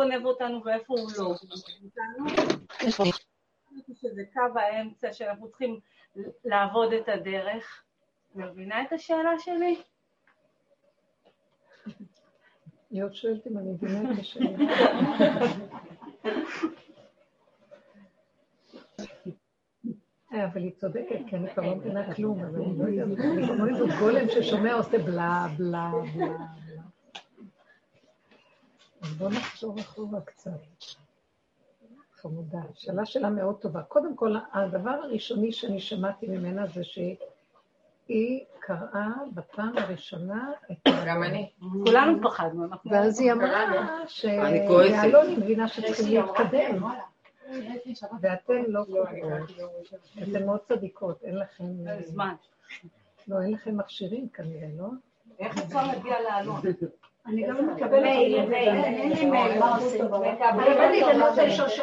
גונב אותנו ואיפה הוא לא. שזה קו האמצע שאנחנו צריכים לעבוד את הדרך. מבינה את השאלה שלי? אני עוד שואלת אם אני מבינה את השאלה. אה, אבל היא צודקת, כי אני כבר לא מבינה כלום, אז אני לא יודעת, כמו איזה גולם ששומע עושה בלה, בלה, בלה. אז בואו נחזור אחורה קצת. חמודה. שאלה שלה מאוד טובה. קודם כל, הדבר הראשוני שאני שמעתי ממנה זה שהיא קראה בפעם הראשונה את... גם אני. כולנו פחדנו. ואז היא אמרה שיעלון היא מבינה שצריכים להתקדם. ואתן לא קוראות. אתן מאוד צדיקות, אין לכם... זמן. לא, אין לכם מכשירים כנראה, לא? איך אפשר להגיע לעלון? אני גם מקבלת מייל, אין לי מייל, מה עושים?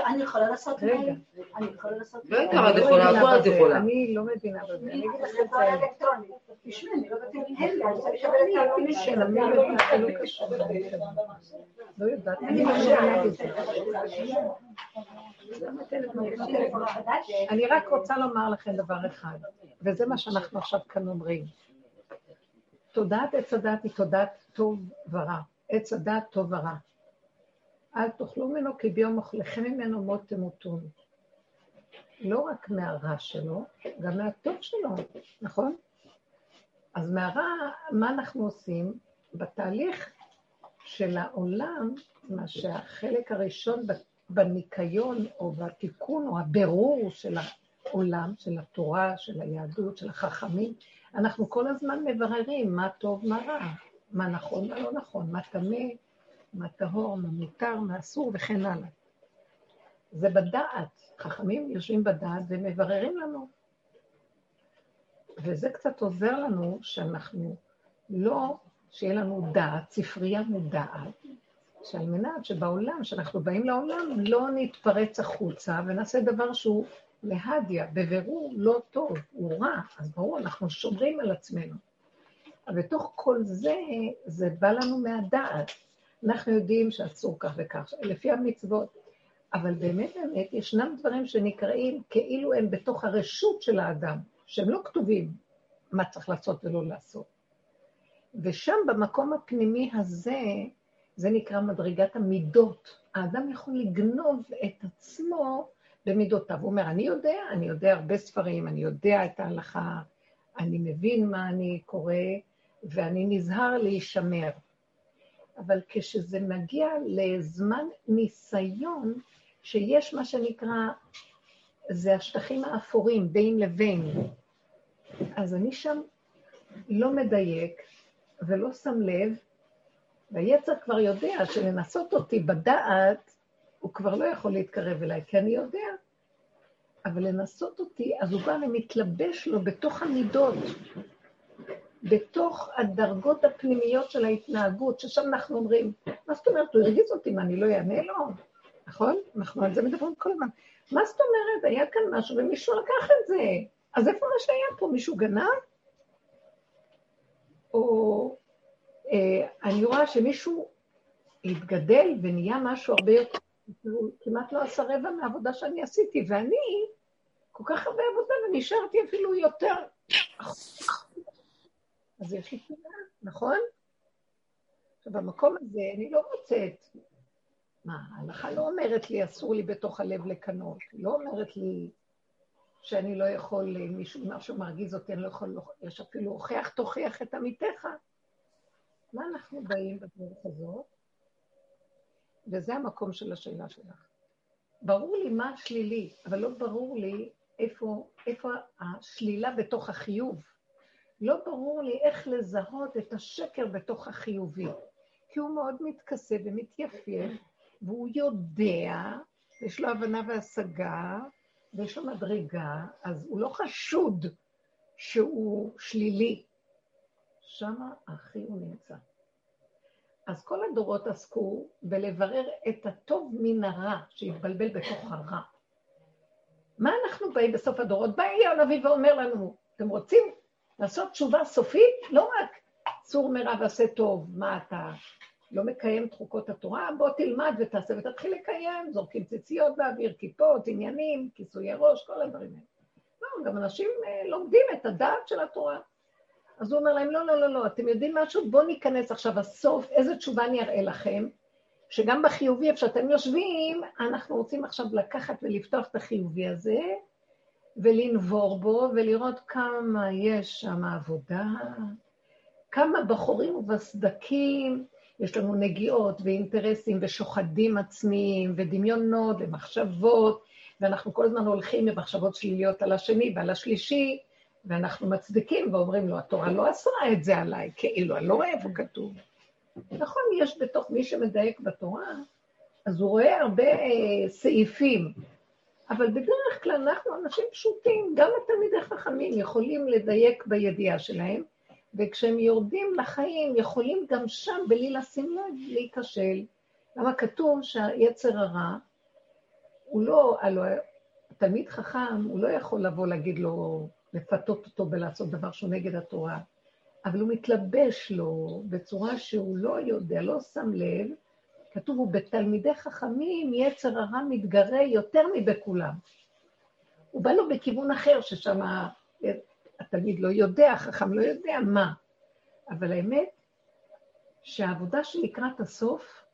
אני יכולה לעשות מייל? אני יכולה לעשות מייל? בטח, את יכולה, הכל את יכולה. אני לא מבינה בזה, אני אגיד לך את זה. אלקטרונית. תשמעי, אני לא יודעת אם אין לי, אני רוצה לקבל את לא יודעת, אני לא מבינה בזה. אני רק רוצה לומר לכם דבר אחד, וזה מה שאנחנו עכשיו כאן אומרים. תודעת עץ הדת היא תודעת טוב ורע. עץ הדת טוב ורע. אל תאכלו ממנו כי ביום אוכלכם ממנו מות תמותון. לא רק מהרע שלו, גם מהטוב שלו, נכון? אז מהרע, מה אנחנו עושים? בתהליך של העולם, מה שהחלק הראשון בניקיון או בתיקון או הבירור של העולם, של התורה, של היהדות, של החכמים, אנחנו כל הזמן מבררים מה טוב, מה רע, מה נכון, מה לא נכון, מה טמא, מה טהור, מה מותר, מה אסור וכן הלאה. זה בדעת. חכמים יושבים בדעת ומבררים לנו. וזה קצת עוזר לנו שאנחנו לא, שיהיה לנו דעת, ספרייה מודעת, שעל מנת שבעולם, שאנחנו באים לעולם, לא נתפרץ החוצה ונעשה דבר שהוא להדיה, בבירור לא טוב, הוא רע, אז ברור, אנחנו שומרים על עצמנו. אבל בתוך כל זה, זה בא לנו מהדעת. אנחנו יודעים שאסור כך וכך, לפי המצוות, אבל באמת באמת ישנם דברים שנקראים כאילו הם בתוך הרשות של האדם, שהם לא כתובים מה צריך לעשות ולא לעשות. ושם, במקום הפנימי הזה, זה נקרא מדרגת המידות. האדם יכול לגנוב את עצמו במידותיו. הוא אומר, אני יודע, אני יודע הרבה ספרים, אני יודע את ההלכה, אני מבין מה אני קורא, ואני נזהר להישמר. אבל כשזה מגיע לזמן ניסיון, שיש מה שנקרא, זה השטחים האפורים בין לבין. אז אני שם לא מדייק ולא שם לב, והיצר כבר יודע שלנסות אותי בדעת, הוא כבר לא יכול להתקרב אליי, כי אני יודע. אבל לנסות אותי, אז הוא בא ומתלבש לו בתוך המידות, בתוך הדרגות הפנימיות של ההתנהגות, ששם אנחנו אומרים, מה זאת אומרת, הוא הרגיז אותי, מה, אני לא אענה לו? נכון? אנחנו על זה מדברים כל הזמן. מה זאת אומרת, היה כאן משהו ומישהו לקח את זה. אז איפה מה שהיה פה? מישהו גנב? או אה, אני רואה שמישהו התגדל ונהיה משהו הרבה יותר, הוא כמעט לא עשה רבע מהעבודה שאני עשיתי, ואני, כל כך הרבה עבודה, ונשארתי אפילו יותר. אז יש לי תמונה, נכון? עכשיו, במקום הזה אני לא מוצאת. מה, ההלכה לא אומרת לי, אסור לי בתוך הלב לקנות. היא לא אומרת לי שאני לא יכול, אם מישהו, משהו מרגיז אותי, אני לא יכול, יש אפילו הוכיח, תוכיח את עמיתך. מה אנחנו באים בדרך הזאת? וזה המקום של השאלה שלך. ברור לי מה השלילי, אבל לא ברור לי איפה, איפה השלילה בתוך החיוב. לא ברור לי איך לזהות את השקר בתוך החיובי, כי הוא מאוד מתכסה ומתייפייף, והוא יודע, יש לו הבנה והשגה, ויש לו מדרגה, אז הוא לא חשוד שהוא שלילי. שמה הכי הוא נמצא. אז כל הדורות עסקו בלברר את הטוב מן הרע, שהתבלבל בתוך הרע. מה אנחנו באים בסוף הדורות? בא אליהו הנביא ואומר לנו, אתם רוצים לעשות תשובה סופית? לא רק צור מרע ועשה טוב, מה אתה לא מקיים את חוקות התורה, בוא תלמד ותעשה ותתחיל לקיים, זורקים ציציות באוויר, כיפות, עניינים, כיסויי ראש, כל הדברים האלה. לא, גם אנשים אה, לומדים את הדעת של התורה. אז הוא אומר להם, לא, לא, לא, לא, אתם יודעים משהו? בואו ניכנס עכשיו הסוף, איזה תשובה אני אראה לכם, שגם בחיובי, איפה שאתם יושבים, אנחנו רוצים עכשיו לקחת ולפתוח את החיובי הזה, ולנבור בו, ולראות כמה יש שם עבודה, כמה בחורים ובסדקים, יש לנו נגיעות ואינטרסים ושוחדים עצמיים ודמיונות ומחשבות, ואנחנו כל הזמן הולכים במחשבות שליליות על השני ועל השלישי, ואנחנו מצדיקים ואומרים לו, התורה לא אסרה את זה עליי, כאילו, אני לא רואה איפה כתוב. נכון, יש בתוך מי שמדייק בתורה, אז הוא רואה הרבה אה, סעיפים, אבל בדרך כלל אנחנו אנשים פשוטים, גם התלמידי חכמים יכולים לדייק בידיעה שלהם, וכשהם יורדים לחיים, יכולים גם שם, בלי לשים לב, להיכשל. למה כתוב שהיצר הרע, הוא לא, הלוא תלמיד חכם, הוא לא יכול לבוא להגיד לו, לפתות אותו ולעשות דבר שהוא נגד התורה, אבל הוא מתלבש לו בצורה שהוא לא יודע, לא שם לב, כתוב, הוא בתלמידי חכמים, יצר הרע מתגרה יותר מבכולם. הוא בא לו בכיוון אחר, ששם התלמיד לא יודע, החכם לא יודע מה. אבל האמת שהעבודה שלקראת הסוף,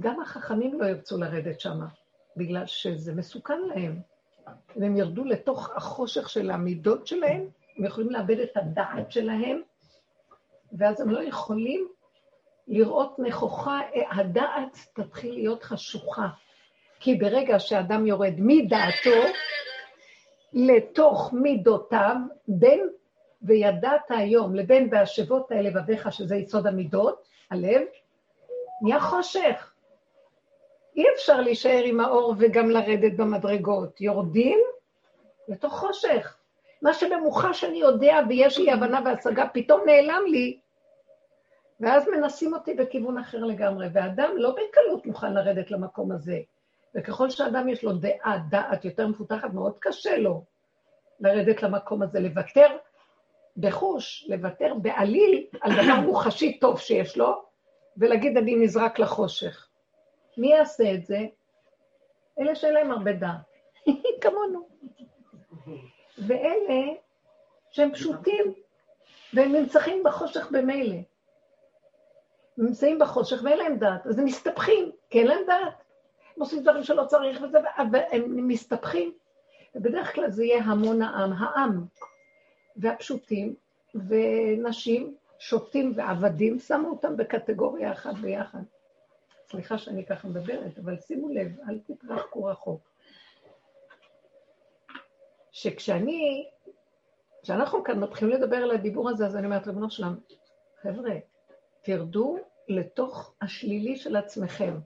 גם החכמים לא ירצו לרדת שמה, בגלל שזה מסוכן להם. אם הם ירדו לתוך החושך של המידות שלהם, הם יכולים לאבד את הדעת שלהם, ואז הם לא יכולים לראות נכוחה, הדעת תתחיל להיות חשוכה. כי ברגע שאדם יורד מדעתו לתוך מידותיו, בין וידעת היום לבין והשבות האלה לבביך, שזה יסוד המידות, הלב, נהיה חושך. אי אפשר להישאר עם האור וגם לרדת במדרגות. יורדים לתוך חושך. מה שבמוחש אני יודע ויש לי הבנה והשגה, פתאום נעלם לי, ואז מנסים אותי בכיוון אחר לגמרי, ואדם לא בקלות מוכן לרדת למקום הזה. וככל שאדם יש לו דעה, דעת יותר מפותחת, מאוד קשה לו לרדת למקום הזה, לוותר בחוש, לוותר בעליל על דבר מוחשי טוב שיש לו, ולהגיד אני נזרק לחושך. מי יעשה את זה? אלה שאין להם הרבה דעת, כמונו. ואלה שהם פשוטים, והם נמצאים בחושך במילא. נמצאים בחושך ואין להם דעת, אז הם מסתבכים, כי אין להם דעת. הם עושים דברים שלא צריך וזה, והם מסתבכים. ובדרך כלל זה יהיה המון העם, העם, והפשוטים, ונשים, שופטים ועבדים, שמו אותם בקטגוריה אחת ביחד. סליחה שאני ככה מדברת, אבל שימו לב, אל תתרחקו רחוק. שכשאני, כשאנחנו כאן מתחילים לדבר על הדיבור הזה, אז אני אומרת, ריבונו שלם, חבר'ה, תרדו לתוך השלילי של עצמכם.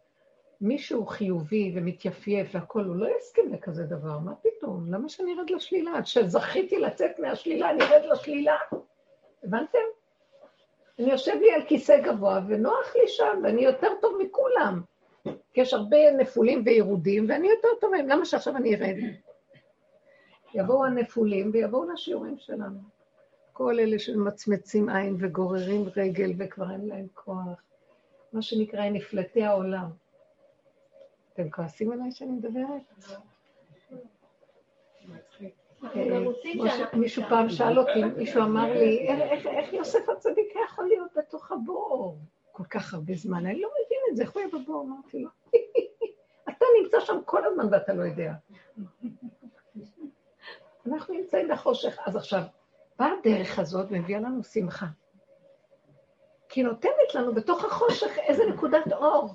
מישהו חיובי ומתייפייף והכול, הוא לא יסכים לכזה דבר, מה פתאום? למה שאני ארד לשלילה? עד שזכיתי לצאת מהשלילה, אני ארד לשלילה. הבנתם? אני יושב לי על כיסא גבוה ונוח לי שם, ואני יותר טוב מכולם. כי יש הרבה נפולים וירודים, ואני יותר טוב מהם, למה שעכשיו אני ארד? יבואו הנפולים ויבואו לשיעורים שלנו. כל אלה שמצמצים עין וגוררים רגל וכבר אין להם כוח. מה שנקרא נפלטי העולם. אתם כועסים עליי שאני מדברת? אה, מישהו פעם שאל אותי, מישהו אמר לי, איך יוסף הצדיק יכול להיות בתוך הבור כל כך הרבה זמן? אני לא מבין את זה, איך הוא יהיה בבור? אמרתי לו, אתה נמצא שם כל הזמן ואתה לא יודע. אנחנו נמצאים בחושך. אז עכשיו, באה הדרך הזאת מביאה לנו שמחה. כי היא נותנת לנו בתוך החושך איזה נקודת אור.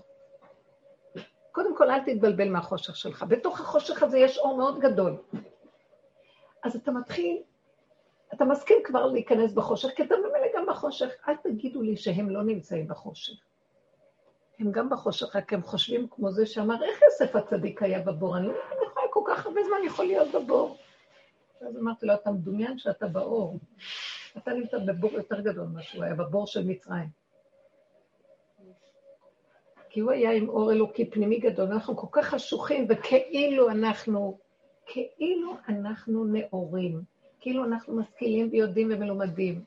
קודם כל, אל תתבלבל מהחושך שלך. בתוך החושך הזה יש אור מאוד גדול. אז אתה מתחיל, אתה מסכים כבר להיכנס בחושך, כי אתה ממילא גם בחושך. אל תגידו לי שהם לא נמצאים בחושך. הם גם בחושך, רק הם חושבים כמו זה שאמר, איך יוסף הצדיק היה בבור? אני לא יכולה כל כך הרבה זמן יכול להיות בבור. ואז אמרתי לו, אתה מדומיין שאתה באור. אתה נמצא בבור יותר גדול ממה שהוא היה, בבור של מצרים. כי הוא היה עם אור אלוקי פנימי גדול, אנחנו כל כך חשוכים, וכאילו אנחנו, כאילו אנחנו נאורים, כאילו אנחנו משכילים ויודעים ומלומדים.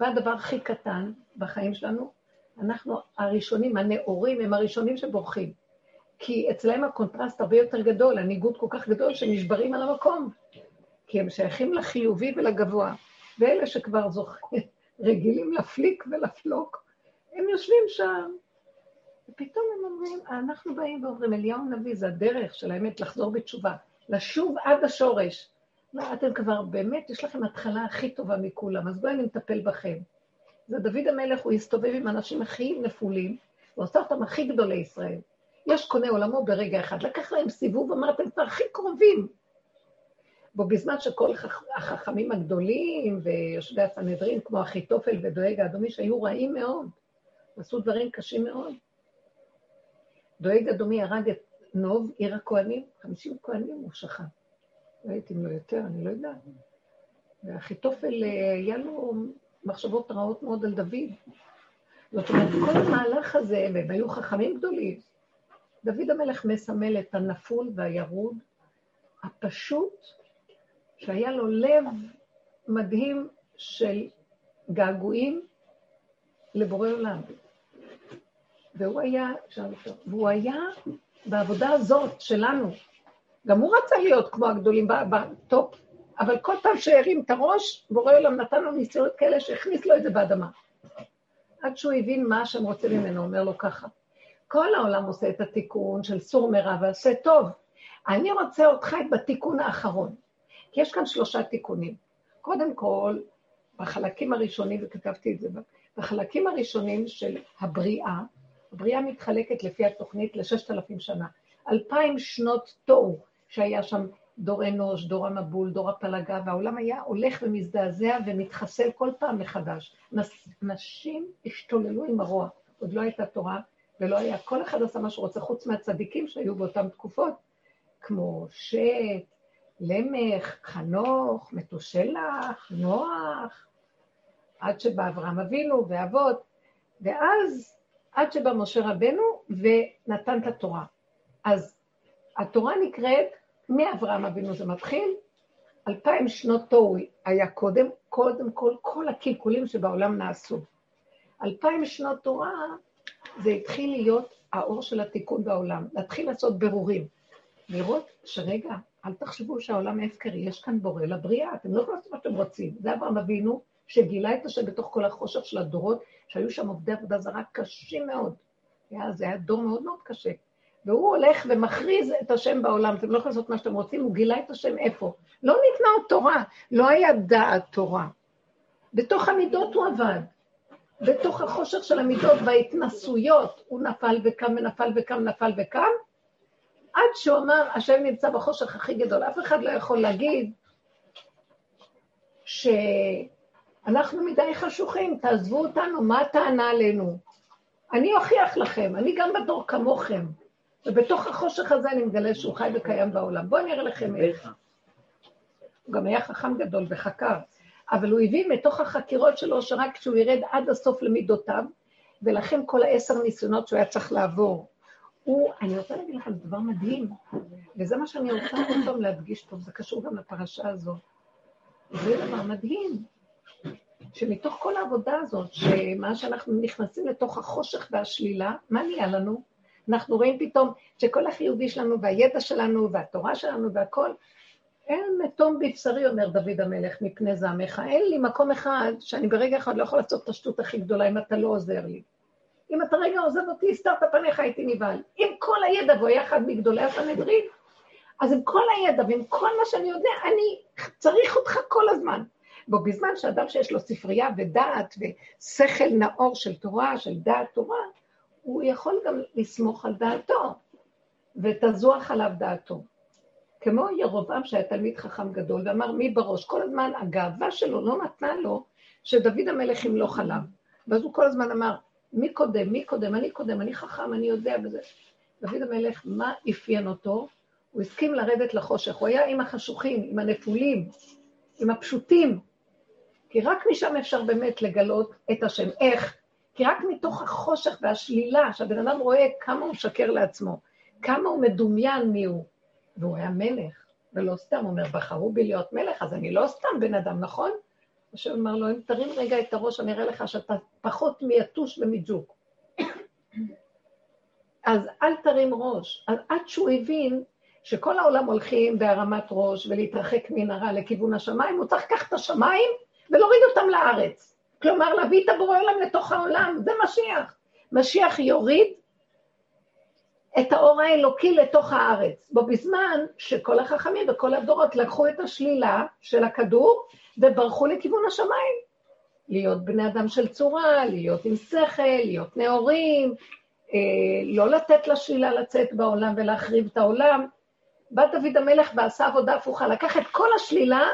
בא הדבר הכי קטן בחיים שלנו, אנחנו הראשונים, הנאורים, הם הראשונים שבורחים. כי אצלהם הקונטרסט הרבה יותר גדול, הניגוד כל כך גדול, שנשברים על המקום. כי הם שייכים לחיובי ולגבוה. ואלה שכבר זוכרים, רגילים לפליק ולפלוק, הם יושבים שם, ופתאום הם אומרים, אנחנו באים ואומרים, אליהו הנביא, זה הדרך של האמת לחזור בתשובה, לשוב עד השורש. לא, אתם כבר באמת, יש לכם התחלה הכי טובה מכולם, אז בואו אני מטפל בכם. זה דוד המלך, הוא הסתובב עם אנשים הכי נפולים, ועושה אותם הכי גדולי ישראל. יש קונה עולמו ברגע אחד, לקח להם סיבוב, אמר, אתם כבר הכי קרובים. בו בזמן שכל החכמים הגדולים ויושבי הסנהדרין, כמו אחיתופל ודואג האדומי, שהיו רעים מאוד, עשו דברים קשים מאוד. דואג אדומי הרג את נוב, עיר הכהנים, 50 כהנים הוא שחט. לא הייתי אם לא יותר, אני לא יודעת. ואחיתופל, אה, היה לו מחשבות רעות מאוד על דוד. זאת אומרת, כל המהלך הזה, והם היו חכמים גדולים, דוד המלך מסמל את הנפול והירוד, הפשוט, שהיה לו לב מדהים של געגועים לבורא עולם. והוא היה, והוא היה בעבודה הזאת שלנו. גם הוא רצה להיות כמו הגדולים בטופ, אבל כל פעם שהרים את הראש, בורא עולם נתן לו ניסיונות כאלה שהכניס לו את זה באדמה. עד שהוא הבין מה שהם רוצים ממנו, אומר לו ככה. כל העולם עושה את התיקון של סור מרע ועשה טוב. אני רוצה אותך בתיקון האחרון. כי יש כאן שלושה תיקונים. קודם כל, בחלקים הראשונים, וכתבתי את זה, בחלקים הראשונים של הבריאה, הבריאה מתחלקת לפי התוכנית לששת אלפים שנה. אלפיים שנות תוהו, שהיה שם דור אנוש, דור המבול, דור הפלגה, והעולם היה הולך ומזדעזע ומתחסל כל פעם מחדש. נשים השתוללו עם הרוע, עוד לא הייתה תורה, ולא היה, כל אחד עשה מה שרוצה, חוץ מהצדיקים שהיו באותן תקופות, כמו שט, למך, חנוך, מתושלח, נוח, עד שבא אברהם אבינו ואבות, ואז עד שבא משה רבנו ונתן את התורה. אז התורה נקראת, מאברהם אבינו זה מתחיל, אלפיים שנות תוהו היה קודם, קודם כל, כל הקלקולים שבעולם נעשו. אלפיים שנות תורה זה התחיל להיות האור של התיקון בעולם, להתחיל לעשות ברורים. לראות שרגע, אל תחשבו שהעולם הפקרי, יש כאן בורא לבריאה, אתם לא יכולים לעשות מה שאתם רוצים. זה אברהם אבינו, שגילה את השם בתוך כל החושך של הדורות, שהיו שם עובדי עבודה זרה קשים מאוד. היה, זה היה דור מאוד מאוד קשה. והוא הולך ומכריז את השם בעולם, אתם לא יכולים לעשות מה שאתם רוצים, הוא גילה את השם איפה? לא ניתנה עוד תורה, לא היה דעת תורה. בתוך המידות הוא עבד. בתוך החושך של המידות וההתנסויות, הוא נפל וקם ונפל וקם, נפל וקם, עד שהוא אמר, השם נמצא בחושך הכי גדול. אף אחד לא יכול להגיד שאנחנו מדי חשוכים, תעזבו אותנו, מה הטענה עלינו? אני אוכיח לכם, אני גם בדור כמוכם, ובתוך החושך הזה אני מגלה שהוא חי וקיים בעולם. בואו אני אראה לכם איך. הוא גם היה חכם גדול וחקר. אבל הוא הביא מתוך החקירות שלו שרק כשהוא ירד עד הסוף למידותיו, ולכן כל העשר ניסיונות שהוא היה צריך לעבור. הוא, אני רוצה להגיד לכם דבר מדהים, וזה מה שאני רוצה עוד פעם להדגיש פה, זה קשור גם לפרשה הזו. זה דבר מדהים, שמתוך כל העבודה הזאת, שמה שאנחנו נכנסים לתוך החושך והשלילה, מה נהיה לנו? אנחנו רואים פתאום שכל החיובי שלנו והידע שלנו והתורה שלנו והכל, אין מתום בבשרי, אומר דוד המלך, מפני זעמך. אין לי מקום אחד שאני ברגע אחד לא יכול לעשות את השטות הכי גדולה אם אתה לא עוזר לי. אם אתה רגע עוזב אותי, הסתרת פניך, הייתי נבהל. עם כל הידע, והוא היה אחד מגדולי הסנהדרין, אז עם כל הידע ועם כל מה שאני יודע, אני צריך אותך כל הזמן. ובזמן שאדם שיש לו ספרייה ודעת ושכל נאור של תורה, של דעת תורה, הוא יכול גם לסמוך על דעתו, ותזוח עליו דעתו. כמו ירובעם שהיה תלמיד חכם גדול, ואמר מי בראש, כל הזמן הגאווה שלו לא נתנה לו שדוד המלך ימלוך עליו. ואז הוא כל הזמן אמר, מי קודם, מי קודם, אני קודם, אני חכם, אני יודע בזה. דוד המלך, מה אפיין אותו? הוא הסכים לרדת לחושך, הוא היה עם החשוכים, עם הנפולים, עם הפשוטים, כי רק משם אפשר באמת לגלות את השם. איך? כי רק מתוך החושך והשלילה, שהבן אדם רואה כמה הוא שקר לעצמו, כמה הוא מדומיין מי הוא, והוא היה מלך, ולא סתם, אומר, בחרו בי להיות מלך, אז אני לא סתם בן אדם, נכון? השם אמר לו, אם תרים רגע את הראש, אני אראה לך שאתה פחות מיתוש ומג'וק. אז אל תרים ראש. אז עד שהוא הבין שכל העולם הולכים בהרמת ראש ולהתרחק מן הרע לכיוון השמיים, הוא צריך לקחת את השמיים ולהוריד אותם לארץ. כלומר, להביא את הבורא עולם לתוך העולם, זה משיח. משיח יוריד את האור האלוקי לתוך הארץ. בו בזמן שכל החכמים וכל הדורות לקחו את השלילה של הכדור וברחו לכיוון השמיים. להיות בני אדם של צורה, להיות עם שכל, להיות נאורים, אה, לא לתת לשלילה לצאת בעולם ולהחריב את העולם. בא דוד המלך ועשה עבודה הפוכה, לקח את כל השלילה,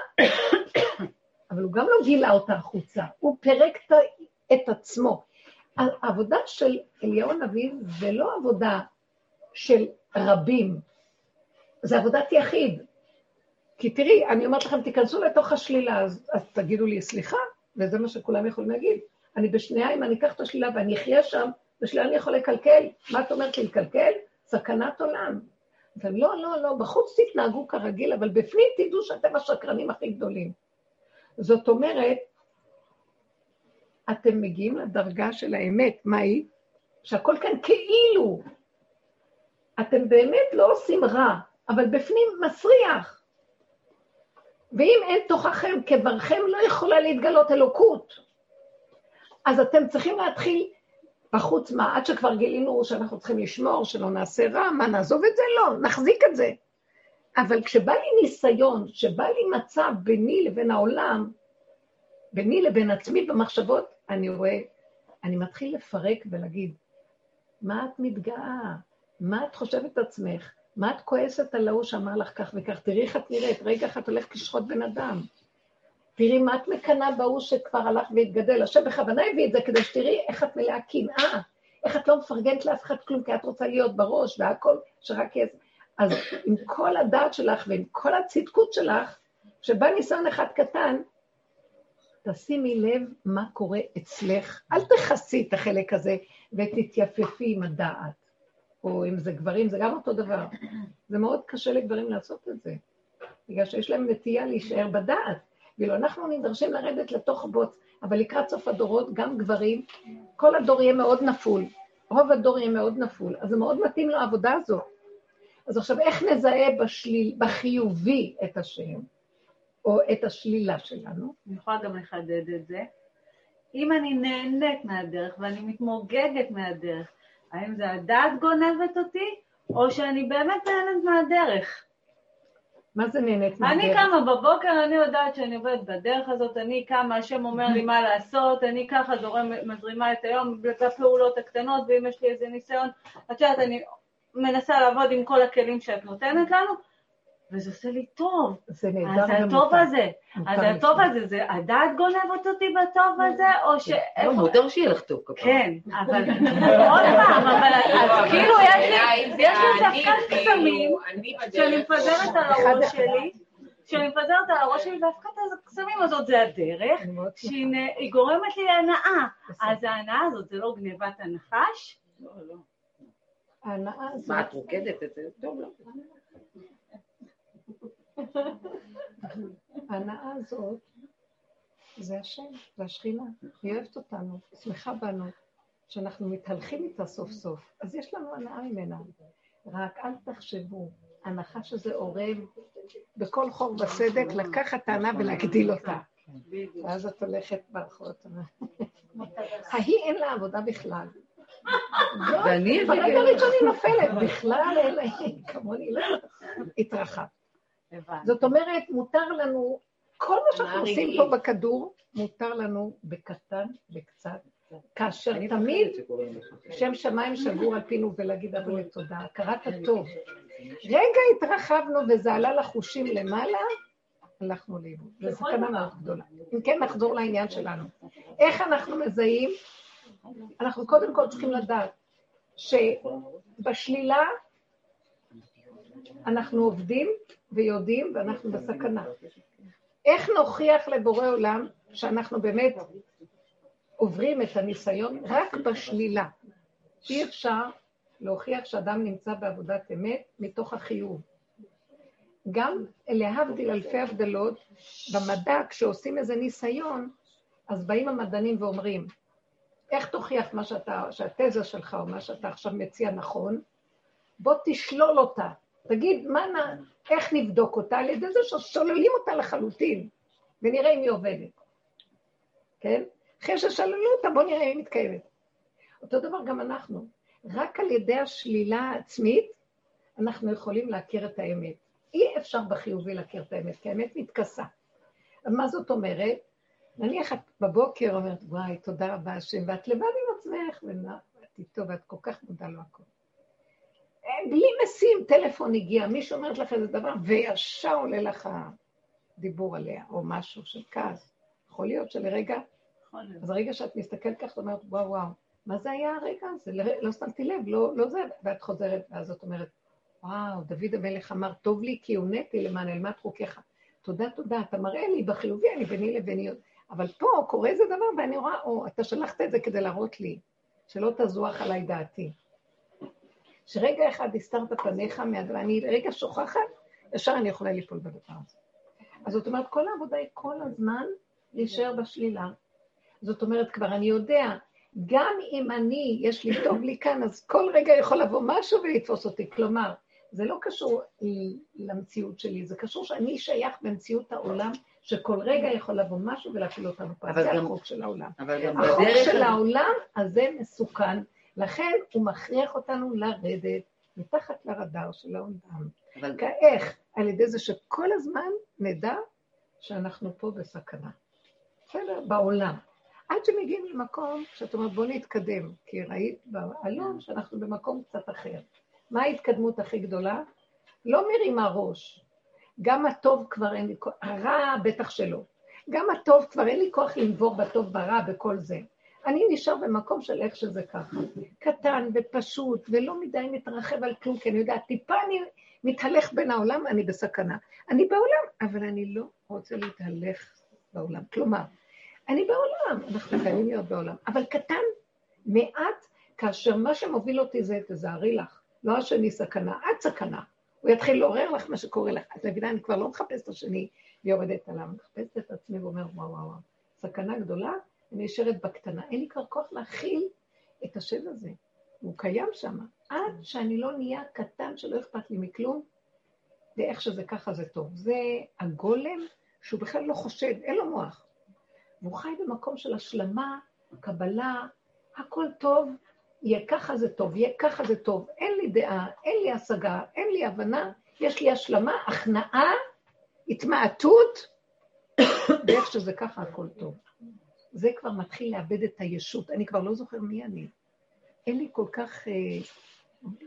אבל הוא גם לא גילה אותה החוצה, הוא פירק את עצמו. העבודה של אליהו הנביא זה לא עבודה של רבים, זה עבודת יחיד. כי תראי, אני אומרת לכם, תיכנסו לתוך השלילה, אז, אז תגידו לי, סליחה, וזה מה שכולם יכולים להגיד. אני בשנייה, אם אני אקח את השלילה ואני אחיה שם, בשלילה אני יכול לקלקל. מה את אומרת לי, לקלקל? סכנת עולם. אבל לא, לא, לא, בחוץ תתנהגו כרגיל, אבל בפנים תדעו שאתם השקרנים הכי גדולים. זאת אומרת, אתם מגיעים לדרגה של האמת, מה היא? שהכל כאן כאילו. אתם באמת לא עושים רע, אבל בפנים מסריח. ואם אין תוככם כברכם, לא יכולה להתגלות אלוקות. אז אתם צריכים להתחיל בחוץ, מה, עד שכבר גילינו שאנחנו צריכים לשמור, שלא נעשה רע, מה, נעזוב את זה? לא, נחזיק את זה. אבל כשבא לי ניסיון, כשבא לי מצב ביני לבין העולם, ביני לבין עצמי במחשבות, אני רואה, אני מתחיל לפרק ולהגיד, מה את מתגאה? מה את חושבת עצמך? מה את כועסת על ההוא שאמר לך כך וכך? תראי איך את נראית, רגע את הולכת לשחוט בן אדם. תראי מה את מקנאה בהוא שכבר הלך והתגדל. השם בכוונה הביא את זה כדי שתראי איך את מלאה קנאה, איך את לא מפרגנת לאף אחד כלום, כי את רוצה להיות בראש והכל, שרק יש... אז עם כל הדעת שלך ועם כל הצדקות שלך, כשבא ניסיון אחד קטן, תשימי לב מה קורה אצלך, אל תכסי את החלק הזה ותתייפפי עם הדעת. או אם זה גברים, זה גם אותו דבר. זה מאוד קשה לגברים לעשות את זה, בגלל שיש להם נטייה להישאר בדעת. ואילו אנחנו נדרשים לרדת לתוך הבוץ, אבל לקראת סוף הדורות, גם גברים, כל הדור יהיה מאוד נפול. רוב הדור יהיה מאוד נפול, אז זה מאוד מתאים לעבודה הזו. אז עכשיו, איך נזהה בשליל, בחיובי את השם, או את השלילה שלנו? אני יכולה גם לחדד את זה. אם אני נהנית מהדרך ואני מתמוגגת מהדרך, האם זה הדעת גונבת אותי, או שאני באמת נהנית מהדרך? מה זה נהנית מהדרך? אני קמה בבוקר, אני יודעת שאני עובדת בדרך הזאת, אני קמה, השם אומר לי מה לעשות, אני ככה זורם, מזרימה את היום בפעולות הקטנות, ואם יש לי איזה ניסיון, את יודעת, אני מנסה לעבוד עם כל הכלים שאת נותנת לנו, וזה עושה לי טוב. זה נהדר אז הטוב הזה, אז הטוב הזה, זה הדעת גונבת אותי בטוב הזה, או ש... לא, מותר שיהיה לך טוב כפרה. כן, אבל עוד פעם, אבל אז כאילו יש לי דווקא קסמים שאני מפזרת על הראש שלי, שאני מפזרת על הראש שלי, את הקסמים הזאת זה הדרך, שהיא גורמת לי להנאה. אז ההנאה הזאת זה לא גניבת הנחש? ההנאה הזאת... מה, את רוקדת את זה? טוב, לא. ההנאה הזאת זה השם, זה השכינה, היא אוהבת אותנו, שמחה בנו, שאנחנו מתהלכים איתה סוף סוף, אז יש לנו הנאה ממנה. רק אל תחשבו, הנחש הזה אורב בכל חור בסדק, לקחת טענה ולהגדיל אותה. ואז את הולכת ברחוב, ההיא אין לה עבודה בכלל. ואני... ברגע הראשון היא נופלת, בכלל אין לה, כמוני לא התרחב. זאת אומרת, מותר לנו, כל מה שאנחנו עושים פה בכדור, מותר לנו בקטן, בקצת, כאשר תמיד שם שמיים שגור על פינו ולהגיד אבו תודה, הכרת הטוב. רגע התרחבנו וזה עלה לחושים למעלה, הלכנו לאיבוד. זו סכנה מאוד גדולה. אם כן, נחזור לעניין שלנו. איך אנחנו מזהים? אנחנו קודם כל צריכים לדעת שבשלילה אנחנו עובדים ויודעים ואנחנו בסכנה. איך נוכיח לבורא עולם שאנחנו באמת עוברים את הניסיון רק בשלילה? אי אפשר להוכיח שאדם נמצא בעבודת אמת מתוך החיוב. גם להבדיל אלפי הבדלות, במדע, כשעושים איזה ניסיון, אז באים המדענים ואומרים, איך תוכיח מה שאתה, שהתזה שלך או מה שאתה עכשיו מציע נכון? בוא תשלול אותה. תגיד, מה נ... איך נבדוק אותה? על ידי זה ששוללים אותה לחלוטין, ונראה אם היא עובדת. כן? אחרי ששללו אותה, בוא נראה אם היא מתקיימת. אותו דבר גם אנחנו. רק על ידי השלילה העצמית, אנחנו יכולים להכיר את האמת. אי אפשר בחיובי להכיר את האמת, כי האמת מתכסה. מה זאת אומרת? נניח את בבוקר אומרת, וואי, תודה רבה השם, ואת לבד עם עצמך, ואת איתו, ואת כל כך מודה לו הכול. אה, בלי משים, טלפון הגיע, מישהו אומרת לך איזה דבר, וישר עולה לך דיבור עליה, או משהו של כעס. יכול להיות שלרגע, אז הרגע שאת מסתכלת ככה, את אומרת, וואו, וואו, מה זה היה הרגע הזה? לא שמתי לב, לא, לא זה, ואת חוזרת, ואז את אומרת, וואו, דוד המלך אמר, טוב לי כי הונאתי למען אלמד חוקיך. תודה, תודה, אתה מראה לי בחיובי, אני ביני לביני. אבל פה קורה איזה דבר, ואני רואה, או, אתה שלחת את זה כדי להראות לי, שלא תזוח עליי דעתי. שרגע אחד הסתרת פניך, ואני רגע שוכחת, ישר אני יכולה ליפול בדבר הזה. אז זאת אומרת, כל העבודה היא כל הזמן להישאר בשלילה. זאת אומרת, כבר אני יודע, גם אם אני, יש לי טוב לי כאן, אז כל רגע יכול לבוא משהו ולתפוס אותי. כלומר, זה לא קשור למציאות שלי, זה קשור שאני שייך במציאות העולם, שכל רגע יכול לבוא משהו ולהפעיל אותנו פה. זה גם, החוק של העולם. החוק. של העולם הזה מסוכן, לכן הוא מכריח אותנו לרדת מתחת לרדאר של העולם. אבל... איך? על ידי זה שכל הזמן נדע שאנחנו פה בסכנה. בסדר? בעולם. עד שמגיעים למקום שאת אומרת, בוא נתקדם, כי ראית בעלון שאנחנו במקום קצת אחר. מה ההתקדמות הכי גדולה? לא מרימה ראש. גם הטוב כבר אין לי כוח, הרע בטח שלא. גם הטוב כבר אין לי כוח לנבור בטוב ברע בכל זה. אני נשאר במקום של איך שזה ככה. קטן ופשוט, ולא מדי מתרחב על כלום, כי אני יודעת, טיפה אני מתהלך בין העולם, אני בסכנה. אני בעולם, אבל אני לא רוצה להתהלך בעולם. כלומר, אני בעולם, אנחנו חייבים להיות בעולם, אבל קטן, מעט, כאשר מה שמוביל אותי זה, תזהרי לך, לא השני סכנה, את סכנה. הוא יתחיל לעורר לך מה שקורה לך. את מבינה, אני כבר לא מחפשת את השני ויורדת עליו, מחפשת את עצמי ואומר, וואו, וואו, סכנה גדולה, אני נשארת בקטנה. אין לי כבר כוח להכיל את השד הזה. הוא קיים שם. עד שאני לא נהיה קטן שלא אכפת לי מכלום, ואיך שזה ככה זה טוב. זה הגולם שהוא בכלל לא חושד, אין לו מוח. והוא חי במקום של השלמה, קבלה, הכל טוב, יהיה ככה זה טוב, יהיה ככה זה טוב, אין לי דעה, אין לי השגה, אין לי הבנה, יש לי השלמה, הכנעה, התמעטות, ואיך שזה ככה הכל טוב. זה כבר מתחיל לאבד את הישות, אני כבר לא זוכר מי אני. אין לי כל כך אה,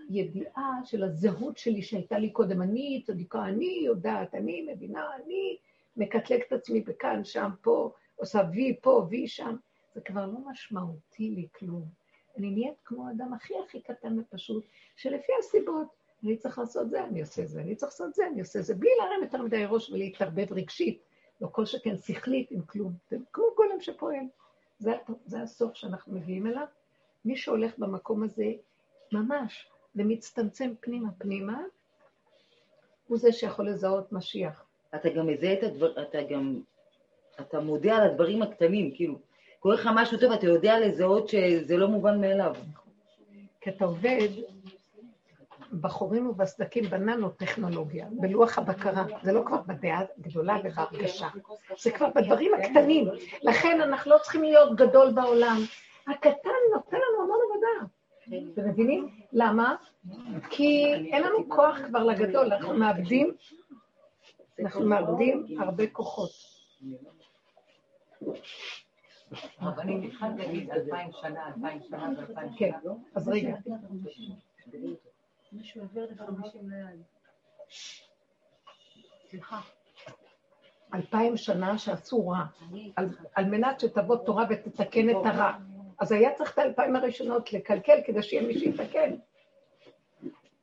ידיעה של הזהות שלי שהייתה לי קודם. אני צדיקה, אני יודעת, אני מבינה, אני מקטלג את עצמי בכאן, שם, פה, עושה וי פה, וי שם. זה כבר לא משמעותי לי כלום. אני נהיית כמו האדם הכי הכי קטן ופשוט, שלפי הסיבות, אני צריך לעשות זה, אני עושה זה, אני צריך לעשות זה, אני עושה זה, בלי להרים יותר מדי ראש ולהתערבב רגשית, לא כל שכן שכלית עם כלום, כמו גולם שפועל. זה, זה הסוף שאנחנו מגיעים אליו. מי שהולך במקום הזה, ממש, ומצטמצם פנימה פנימה, הוא זה שיכול לזהות משיח. אתה גם מזהה את הדבר, אתה גם, אתה מודה על הדברים הקטנים, כאילו, קורה לך משהו טוב, אתה יודע לזהות שזה לא מובן מאליו. כי אתה עובד בחורים ובסדקים בננו-טכנולוגיה, בלוח הבקרה. זה לא כבר בדעה גדולה ובהרגשה, זה כבר בדברים הקטנים. לכן אנחנו לא צריכים להיות גדול בעולם. הקטן נותן לנו המון עבודה. אתם מבינים? למה? כי אין לנו כוח כבר לגדול, אנחנו מאבדים, אנחנו מאבדים הרבה כוחות. רבנים, התחלת להגיד אלפיים שנה, אלפיים שנה ואלפיים כן, שנה. כן, אז רגע. מישהו העביר לך חמישים ליד. סליחה. אלפיים שנה שעשו רע, על, על מנת שתבוא תורה ותתקן את הרע. אז היה צריך את האלפיים הראשונות לקלקל כדי שיהיה מי שיתקן.